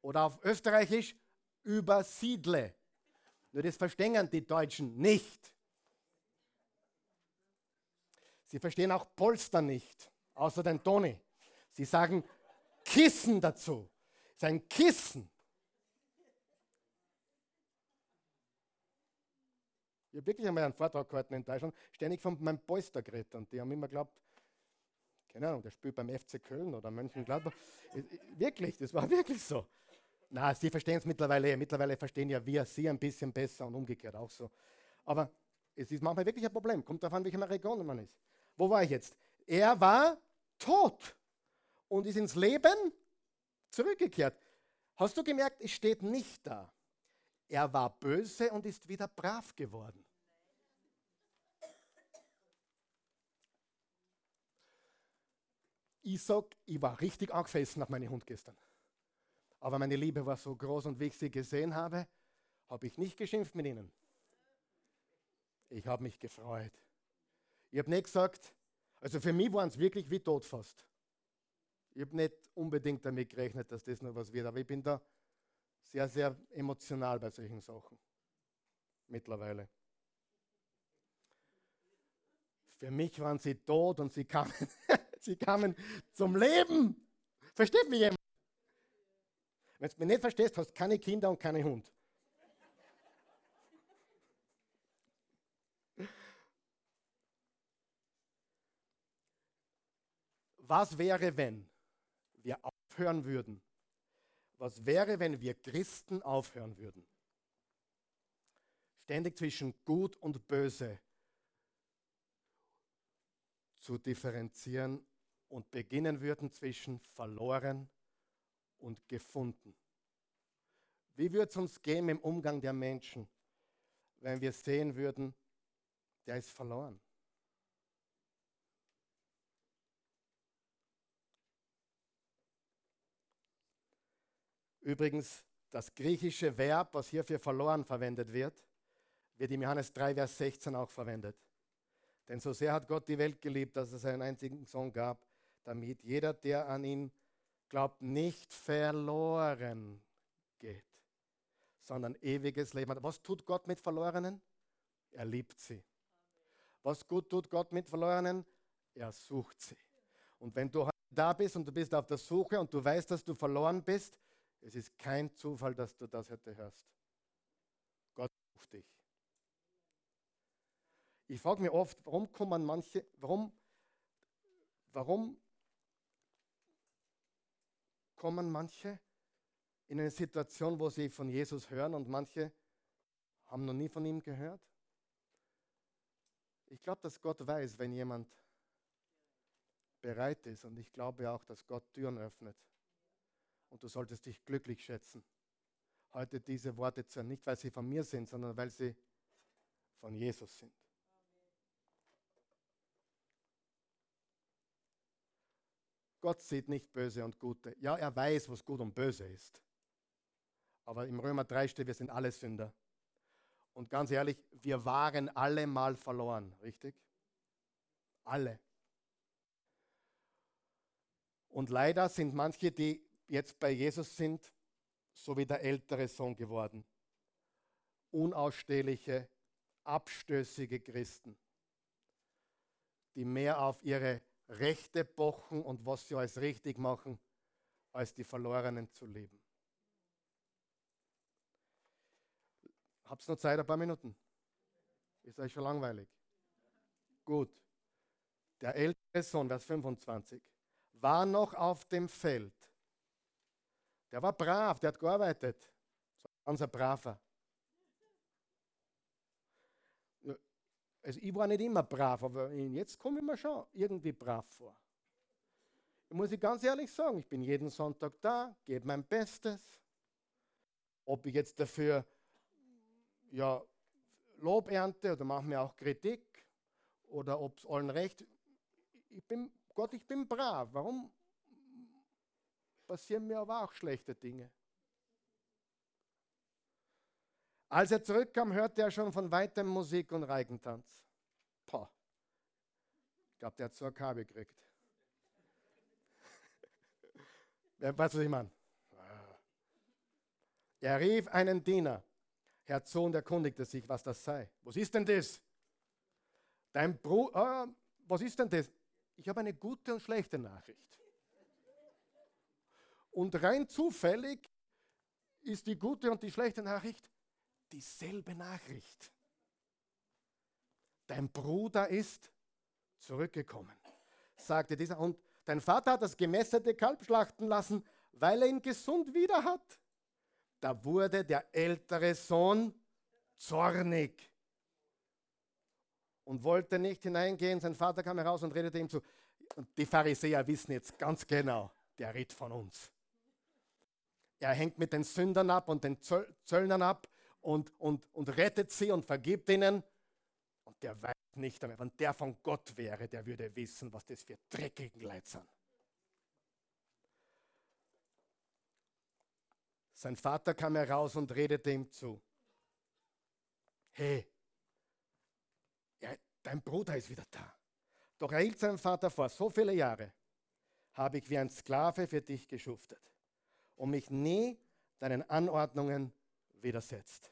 Oder auf Österreichisch übersiedle. Nur das verstehen die Deutschen nicht. Sie verstehen auch Polster nicht, außer den Toni. Sie sagen Kissen dazu. Es ist ein Kissen. Ich habe wirklich einmal einen Vortrag gehalten in Deutschland, ständig von meinem Polster geredet. Und die haben immer geglaubt, keine Ahnung, der spielt beim FC Köln oder Mönchengladbach. wirklich, das war wirklich so. Na, sie verstehen es mittlerweile. Mittlerweile verstehen ja wir sie ein bisschen besser und umgekehrt auch so. Aber es ist manchmal wirklich ein Problem. Kommt darauf an, welche Region man ist. Wo war ich jetzt? Er war tot und ist ins Leben zurückgekehrt. Hast du gemerkt, es steht nicht da. Er war böse und ist wieder brav geworden. Ich sag, ich war richtig angefressen nach meinem Hund gestern. Aber meine Liebe war so groß und wie ich sie gesehen habe, habe ich nicht geschimpft mit ihnen. Ich habe mich gefreut. Ich habe nicht gesagt, also für mich waren es wirklich wie tot fast. Ich habe nicht unbedingt damit gerechnet, dass das noch was wird, aber ich bin da sehr, sehr emotional bei solchen Sachen. Mittlerweile. Für mich waren sie tot und sie kamen, sie kamen zum Leben. Versteht mich jemand? Wenn du mich nicht verstehst, hast du keine Kinder und keinen Hund. Was wäre, wenn wir aufhören würden? Was wäre, wenn wir Christen aufhören würden? Ständig zwischen gut und böse zu differenzieren und beginnen würden zwischen verloren und gefunden. Wie würde es uns gehen im Umgang der Menschen, wenn wir sehen würden, der ist verloren? Übrigens, das griechische Verb, was hier für verloren verwendet wird, wird im Johannes 3, Vers 16 auch verwendet. Denn so sehr hat Gott die Welt geliebt, dass es einen einzigen Sohn gab, damit jeder, der an ihn glaubt, nicht verloren geht, sondern ewiges Leben hat. Was tut Gott mit Verlorenen? Er liebt sie. Was gut tut Gott mit Verlorenen? Er sucht sie. Und wenn du da bist und du bist auf der Suche und du weißt, dass du verloren bist, es ist kein Zufall, dass du das heute hörst. Gott ruft dich. Ich frage mich oft, warum kommen manche, warum, warum kommen manche in eine Situation, wo sie von Jesus hören und manche haben noch nie von ihm gehört? Ich glaube, dass Gott weiß, wenn jemand bereit ist und ich glaube auch, dass Gott Türen öffnet. Und du solltest dich glücklich schätzen, heute diese Worte zu hören. Nicht, weil sie von mir sind, sondern weil sie von Jesus sind. Gott sieht nicht Böse und Gute. Ja, er weiß, was gut und böse ist. Aber im Römer 3 steht, wir sind alle Sünder. Und ganz ehrlich, wir waren alle mal verloren, richtig? Alle. Und leider sind manche, die jetzt bei Jesus sind, so wie der ältere Sohn geworden. Unausstehliche, abstößige Christen, die mehr auf ihre Rechte pochen und was sie als richtig machen, als die Verlorenen zu leben. Ihr noch Zeit, ein paar Minuten? Ist euch schon langweilig? Gut. Der ältere Sohn, Vers 25, war noch auf dem Feld. Der war brav, der hat gearbeitet. So ein braver. Also ich war nicht immer brav, aber jetzt komme ich mir schon irgendwie brav vor. Ich muss ich ganz ehrlich sagen, ich bin jeden Sonntag da, gebe mein Bestes. Ob ich jetzt dafür ja, Lob ernte oder mache mir auch Kritik oder ob es allen recht, ich bin, Gott, ich bin brav. Warum passieren mir aber auch schlechte Dinge? Als er zurückkam, hörte er schon von weitem Musik und Reigentanz. Pah. Ich glaube, der hat so Kabel gekriegt. Weißt du, was ich meine? Er rief einen Diener. Herr Sohn erkundigte sich, was das sei. Was ist denn das? Dein Bruder, äh, was ist denn das? Ich habe eine gute und schlechte Nachricht. Und rein zufällig ist die gute und die schlechte Nachricht dieselbe Nachricht. Dein Bruder ist zurückgekommen, sagte dieser. Und dein Vater hat das gemästete Kalb schlachten lassen, weil er ihn gesund wieder hat. Da wurde der ältere Sohn zornig und wollte nicht hineingehen. Sein Vater kam heraus und redete ihm zu. Und die Pharisäer wissen jetzt ganz genau, der redet von uns. Er hängt mit den Sündern ab und den Zöllnern ab und, und, und rettet sie und vergibt ihnen. Und der weiß nicht einmal, wenn der von Gott wäre, der würde wissen, was das für dreckige Leute sind. Sein Vater kam heraus und redete ihm zu. Hey, ja, dein Bruder ist wieder da. Doch er hielt seinem Vater vor, so viele Jahre habe ich wie ein Sklave für dich geschuftet und mich nie deinen Anordnungen widersetzt.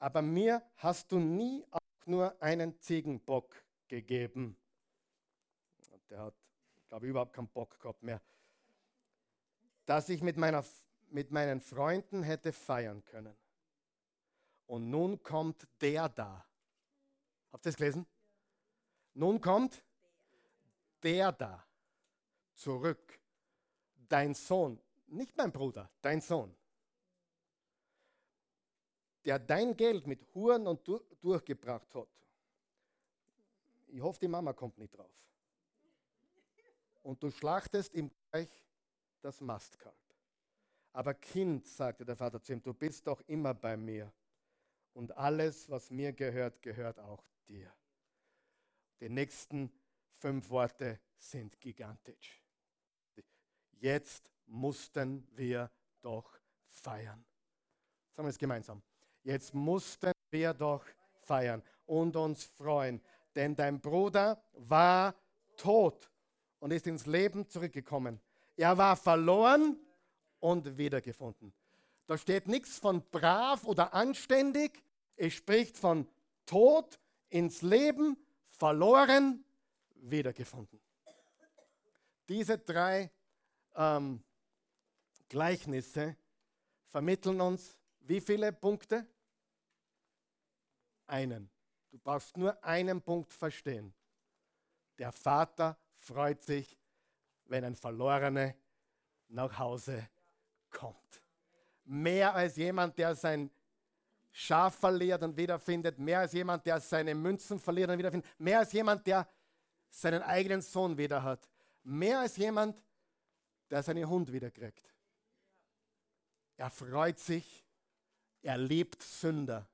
Aber mir hast du nie auch nur einen Ziegenbock gegeben. Der hat, glaube ich, überhaupt keinen Bock gehabt mehr. Dass ich mit meiner mit meinen Freunden hätte feiern können. Und nun kommt der da. Habt ihr das gelesen? Nun kommt der da zurück. Dein Sohn, nicht mein Bruder, dein Sohn, der dein Geld mit Huren und durchgebracht hat. Ich hoffe, die Mama kommt nicht drauf. Und du schlachtest ihm gleich das Mastkalb. Aber Kind, sagte der Vater zu ihm, du bist doch immer bei mir. Und alles, was mir gehört, gehört auch dir. Die nächsten fünf Worte sind gigantisch. Jetzt mussten wir doch feiern. Sagen wir es gemeinsam. Jetzt mussten wir doch feiern und uns freuen, denn dein Bruder war tot und ist ins Leben zurückgekommen. Er war verloren und wiedergefunden. Da steht nichts von brav oder anständig. Es spricht von Tod ins Leben, verloren, wiedergefunden. Diese drei ähm, Gleichnisse vermitteln uns wie viele Punkte? Einen. Du brauchst nur einen Punkt verstehen. Der Vater freut sich, wenn ein Verlorener nach Hause kommt. Mehr als jemand, der sein Schaf verliert und wiederfindet, mehr als jemand, der seine Münzen verliert und wiederfindet, mehr als jemand, der seinen eigenen Sohn wieder hat, mehr als jemand, der seinen Hund wiederkriegt. Er freut sich, er liebt Sünder.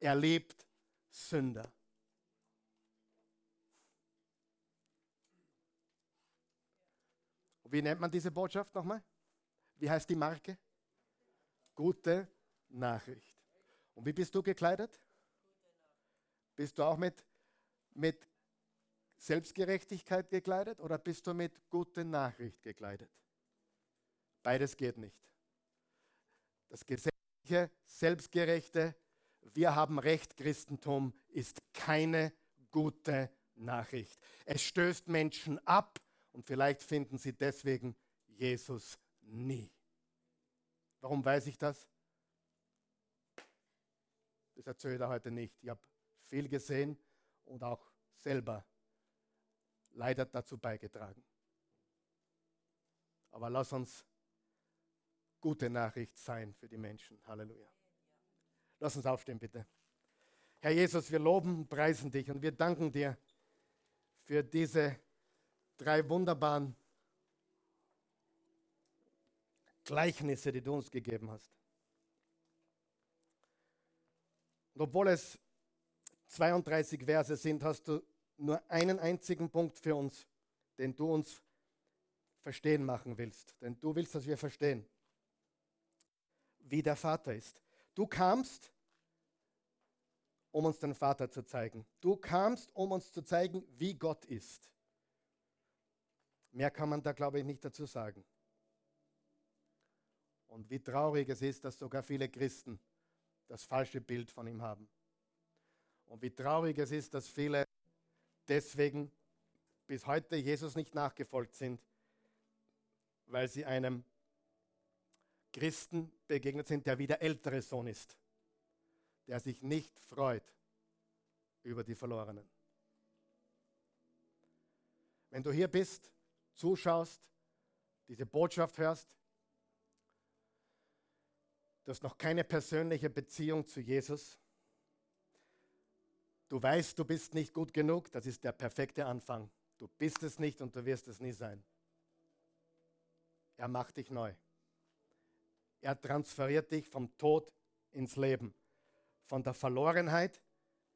Er liebt Sünder. Wie nennt man diese Botschaft nochmal? Wie heißt die Marke? Gute Nachricht. Und wie bist du gekleidet? Bist du auch mit, mit Selbstgerechtigkeit gekleidet oder bist du mit gute Nachricht gekleidet? Beides geht nicht. Das gesetzliche, selbstgerechte, wir haben Recht, Christentum ist keine gute Nachricht. Es stößt Menschen ab und vielleicht finden sie deswegen Jesus nie. Warum weiß ich das? Das erzähle ich heute nicht. Ich habe viel gesehen und auch selber leider dazu beigetragen. Aber lass uns gute Nachricht sein für die Menschen. Halleluja. Lass uns aufstehen, bitte. Herr Jesus, wir loben preisen dich und wir danken dir für diese drei wunderbaren Gleichnisse, die du uns gegeben hast. Und obwohl es 32 Verse sind, hast du nur einen einzigen Punkt für uns, den du uns verstehen machen willst. Denn du willst, dass wir verstehen, wie der Vater ist. Du kamst, um uns den Vater zu zeigen. Du kamst, um uns zu zeigen, wie Gott ist. Mehr kann man da, glaube ich, nicht dazu sagen. Und wie traurig es ist, dass sogar viele Christen das falsche Bild von ihm haben. Und wie traurig es ist, dass viele deswegen bis heute Jesus nicht nachgefolgt sind, weil sie einem Christen begegnet sind, der wie der ältere Sohn ist, der sich nicht freut über die Verlorenen. Wenn du hier bist, zuschaust, diese Botschaft hörst, du hast noch keine persönliche Beziehung zu Jesus, du weißt, du bist nicht gut genug, das ist der perfekte Anfang. Du bist es nicht und du wirst es nie sein. Er macht dich neu. Er transferiert dich vom Tod ins Leben, von der Verlorenheit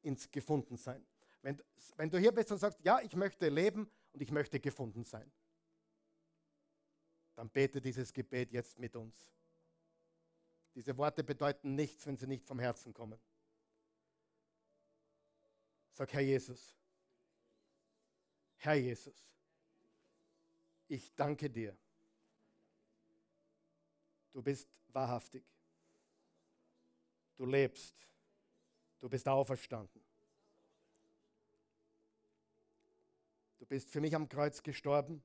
ins Gefundensein. Wenn, wenn du hier bist und sagst, ja, ich möchte leben und ich möchte gefunden sein, dann bete dieses Gebet jetzt mit uns. Diese Worte bedeuten nichts, wenn sie nicht vom Herzen kommen. Sag, Herr Jesus, Herr Jesus, ich danke dir Du bist wahrhaftig. Du lebst. Du bist auferstanden. Du bist für mich am Kreuz gestorben,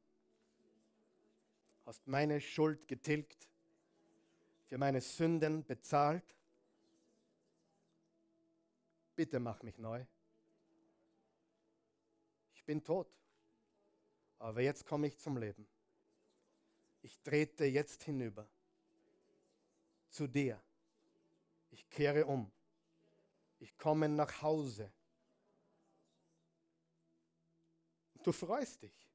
hast meine Schuld getilgt, für meine Sünden bezahlt. Bitte mach mich neu. Ich bin tot, aber jetzt komme ich zum Leben. Ich trete jetzt hinüber zu dir. Ich kehre um. Ich komme nach Hause. Du freust dich.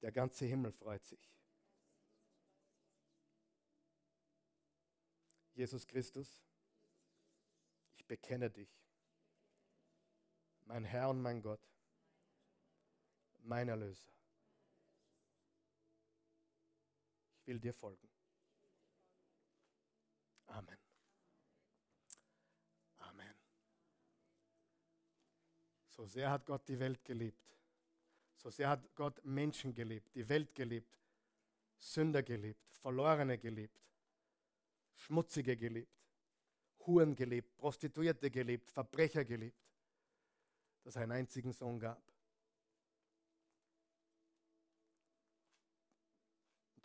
Der ganze Himmel freut sich. Jesus Christus, ich bekenne dich, mein Herr und mein Gott, mein Erlöser. Will dir folgen. Amen. Amen. So sehr hat Gott die Welt geliebt. So sehr hat Gott Menschen geliebt, die Welt geliebt, Sünder geliebt, Verlorene geliebt, Schmutzige geliebt, Huren geliebt, Prostituierte geliebt, Verbrecher geliebt, dass er einen einzigen Sohn gab.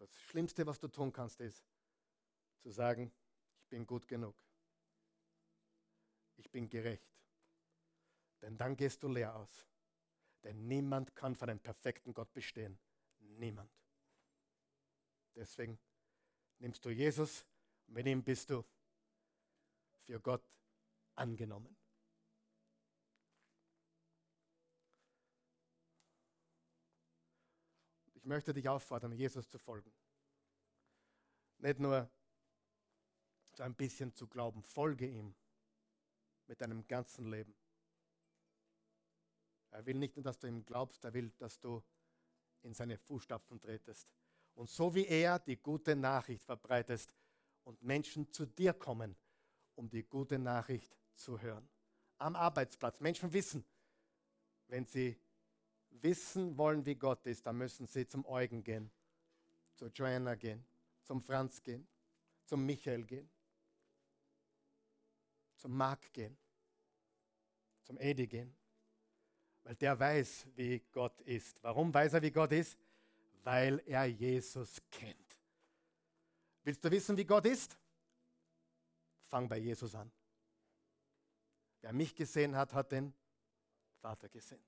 Das Schlimmste, was du tun kannst, ist zu sagen, ich bin gut genug. Ich bin gerecht. Denn dann gehst du leer aus. Denn niemand kann vor einem perfekten Gott bestehen. Niemand. Deswegen nimmst du Jesus und mit ihm bist du für Gott angenommen. Ich möchte dich auffordern, Jesus zu folgen. Nicht nur so ein bisschen zu glauben, folge ihm mit deinem ganzen Leben. Er will nicht nur, dass du ihm glaubst, er will, dass du in seine Fußstapfen tretest. Und so wie er die gute Nachricht verbreitest und Menschen zu dir kommen, um die gute Nachricht zu hören. Am Arbeitsplatz. Menschen wissen, wenn sie wissen wollen, wie Gott ist, dann müssen sie zum Eugen gehen, zu Joanna gehen, zum Franz gehen, zum Michael gehen, zum Mark gehen, zum Edi gehen, weil der weiß, wie Gott ist. Warum weiß er, wie Gott ist? Weil er Jesus kennt. Willst du wissen, wie Gott ist? Fang bei Jesus an. Wer mich gesehen hat, hat den Vater gesehen.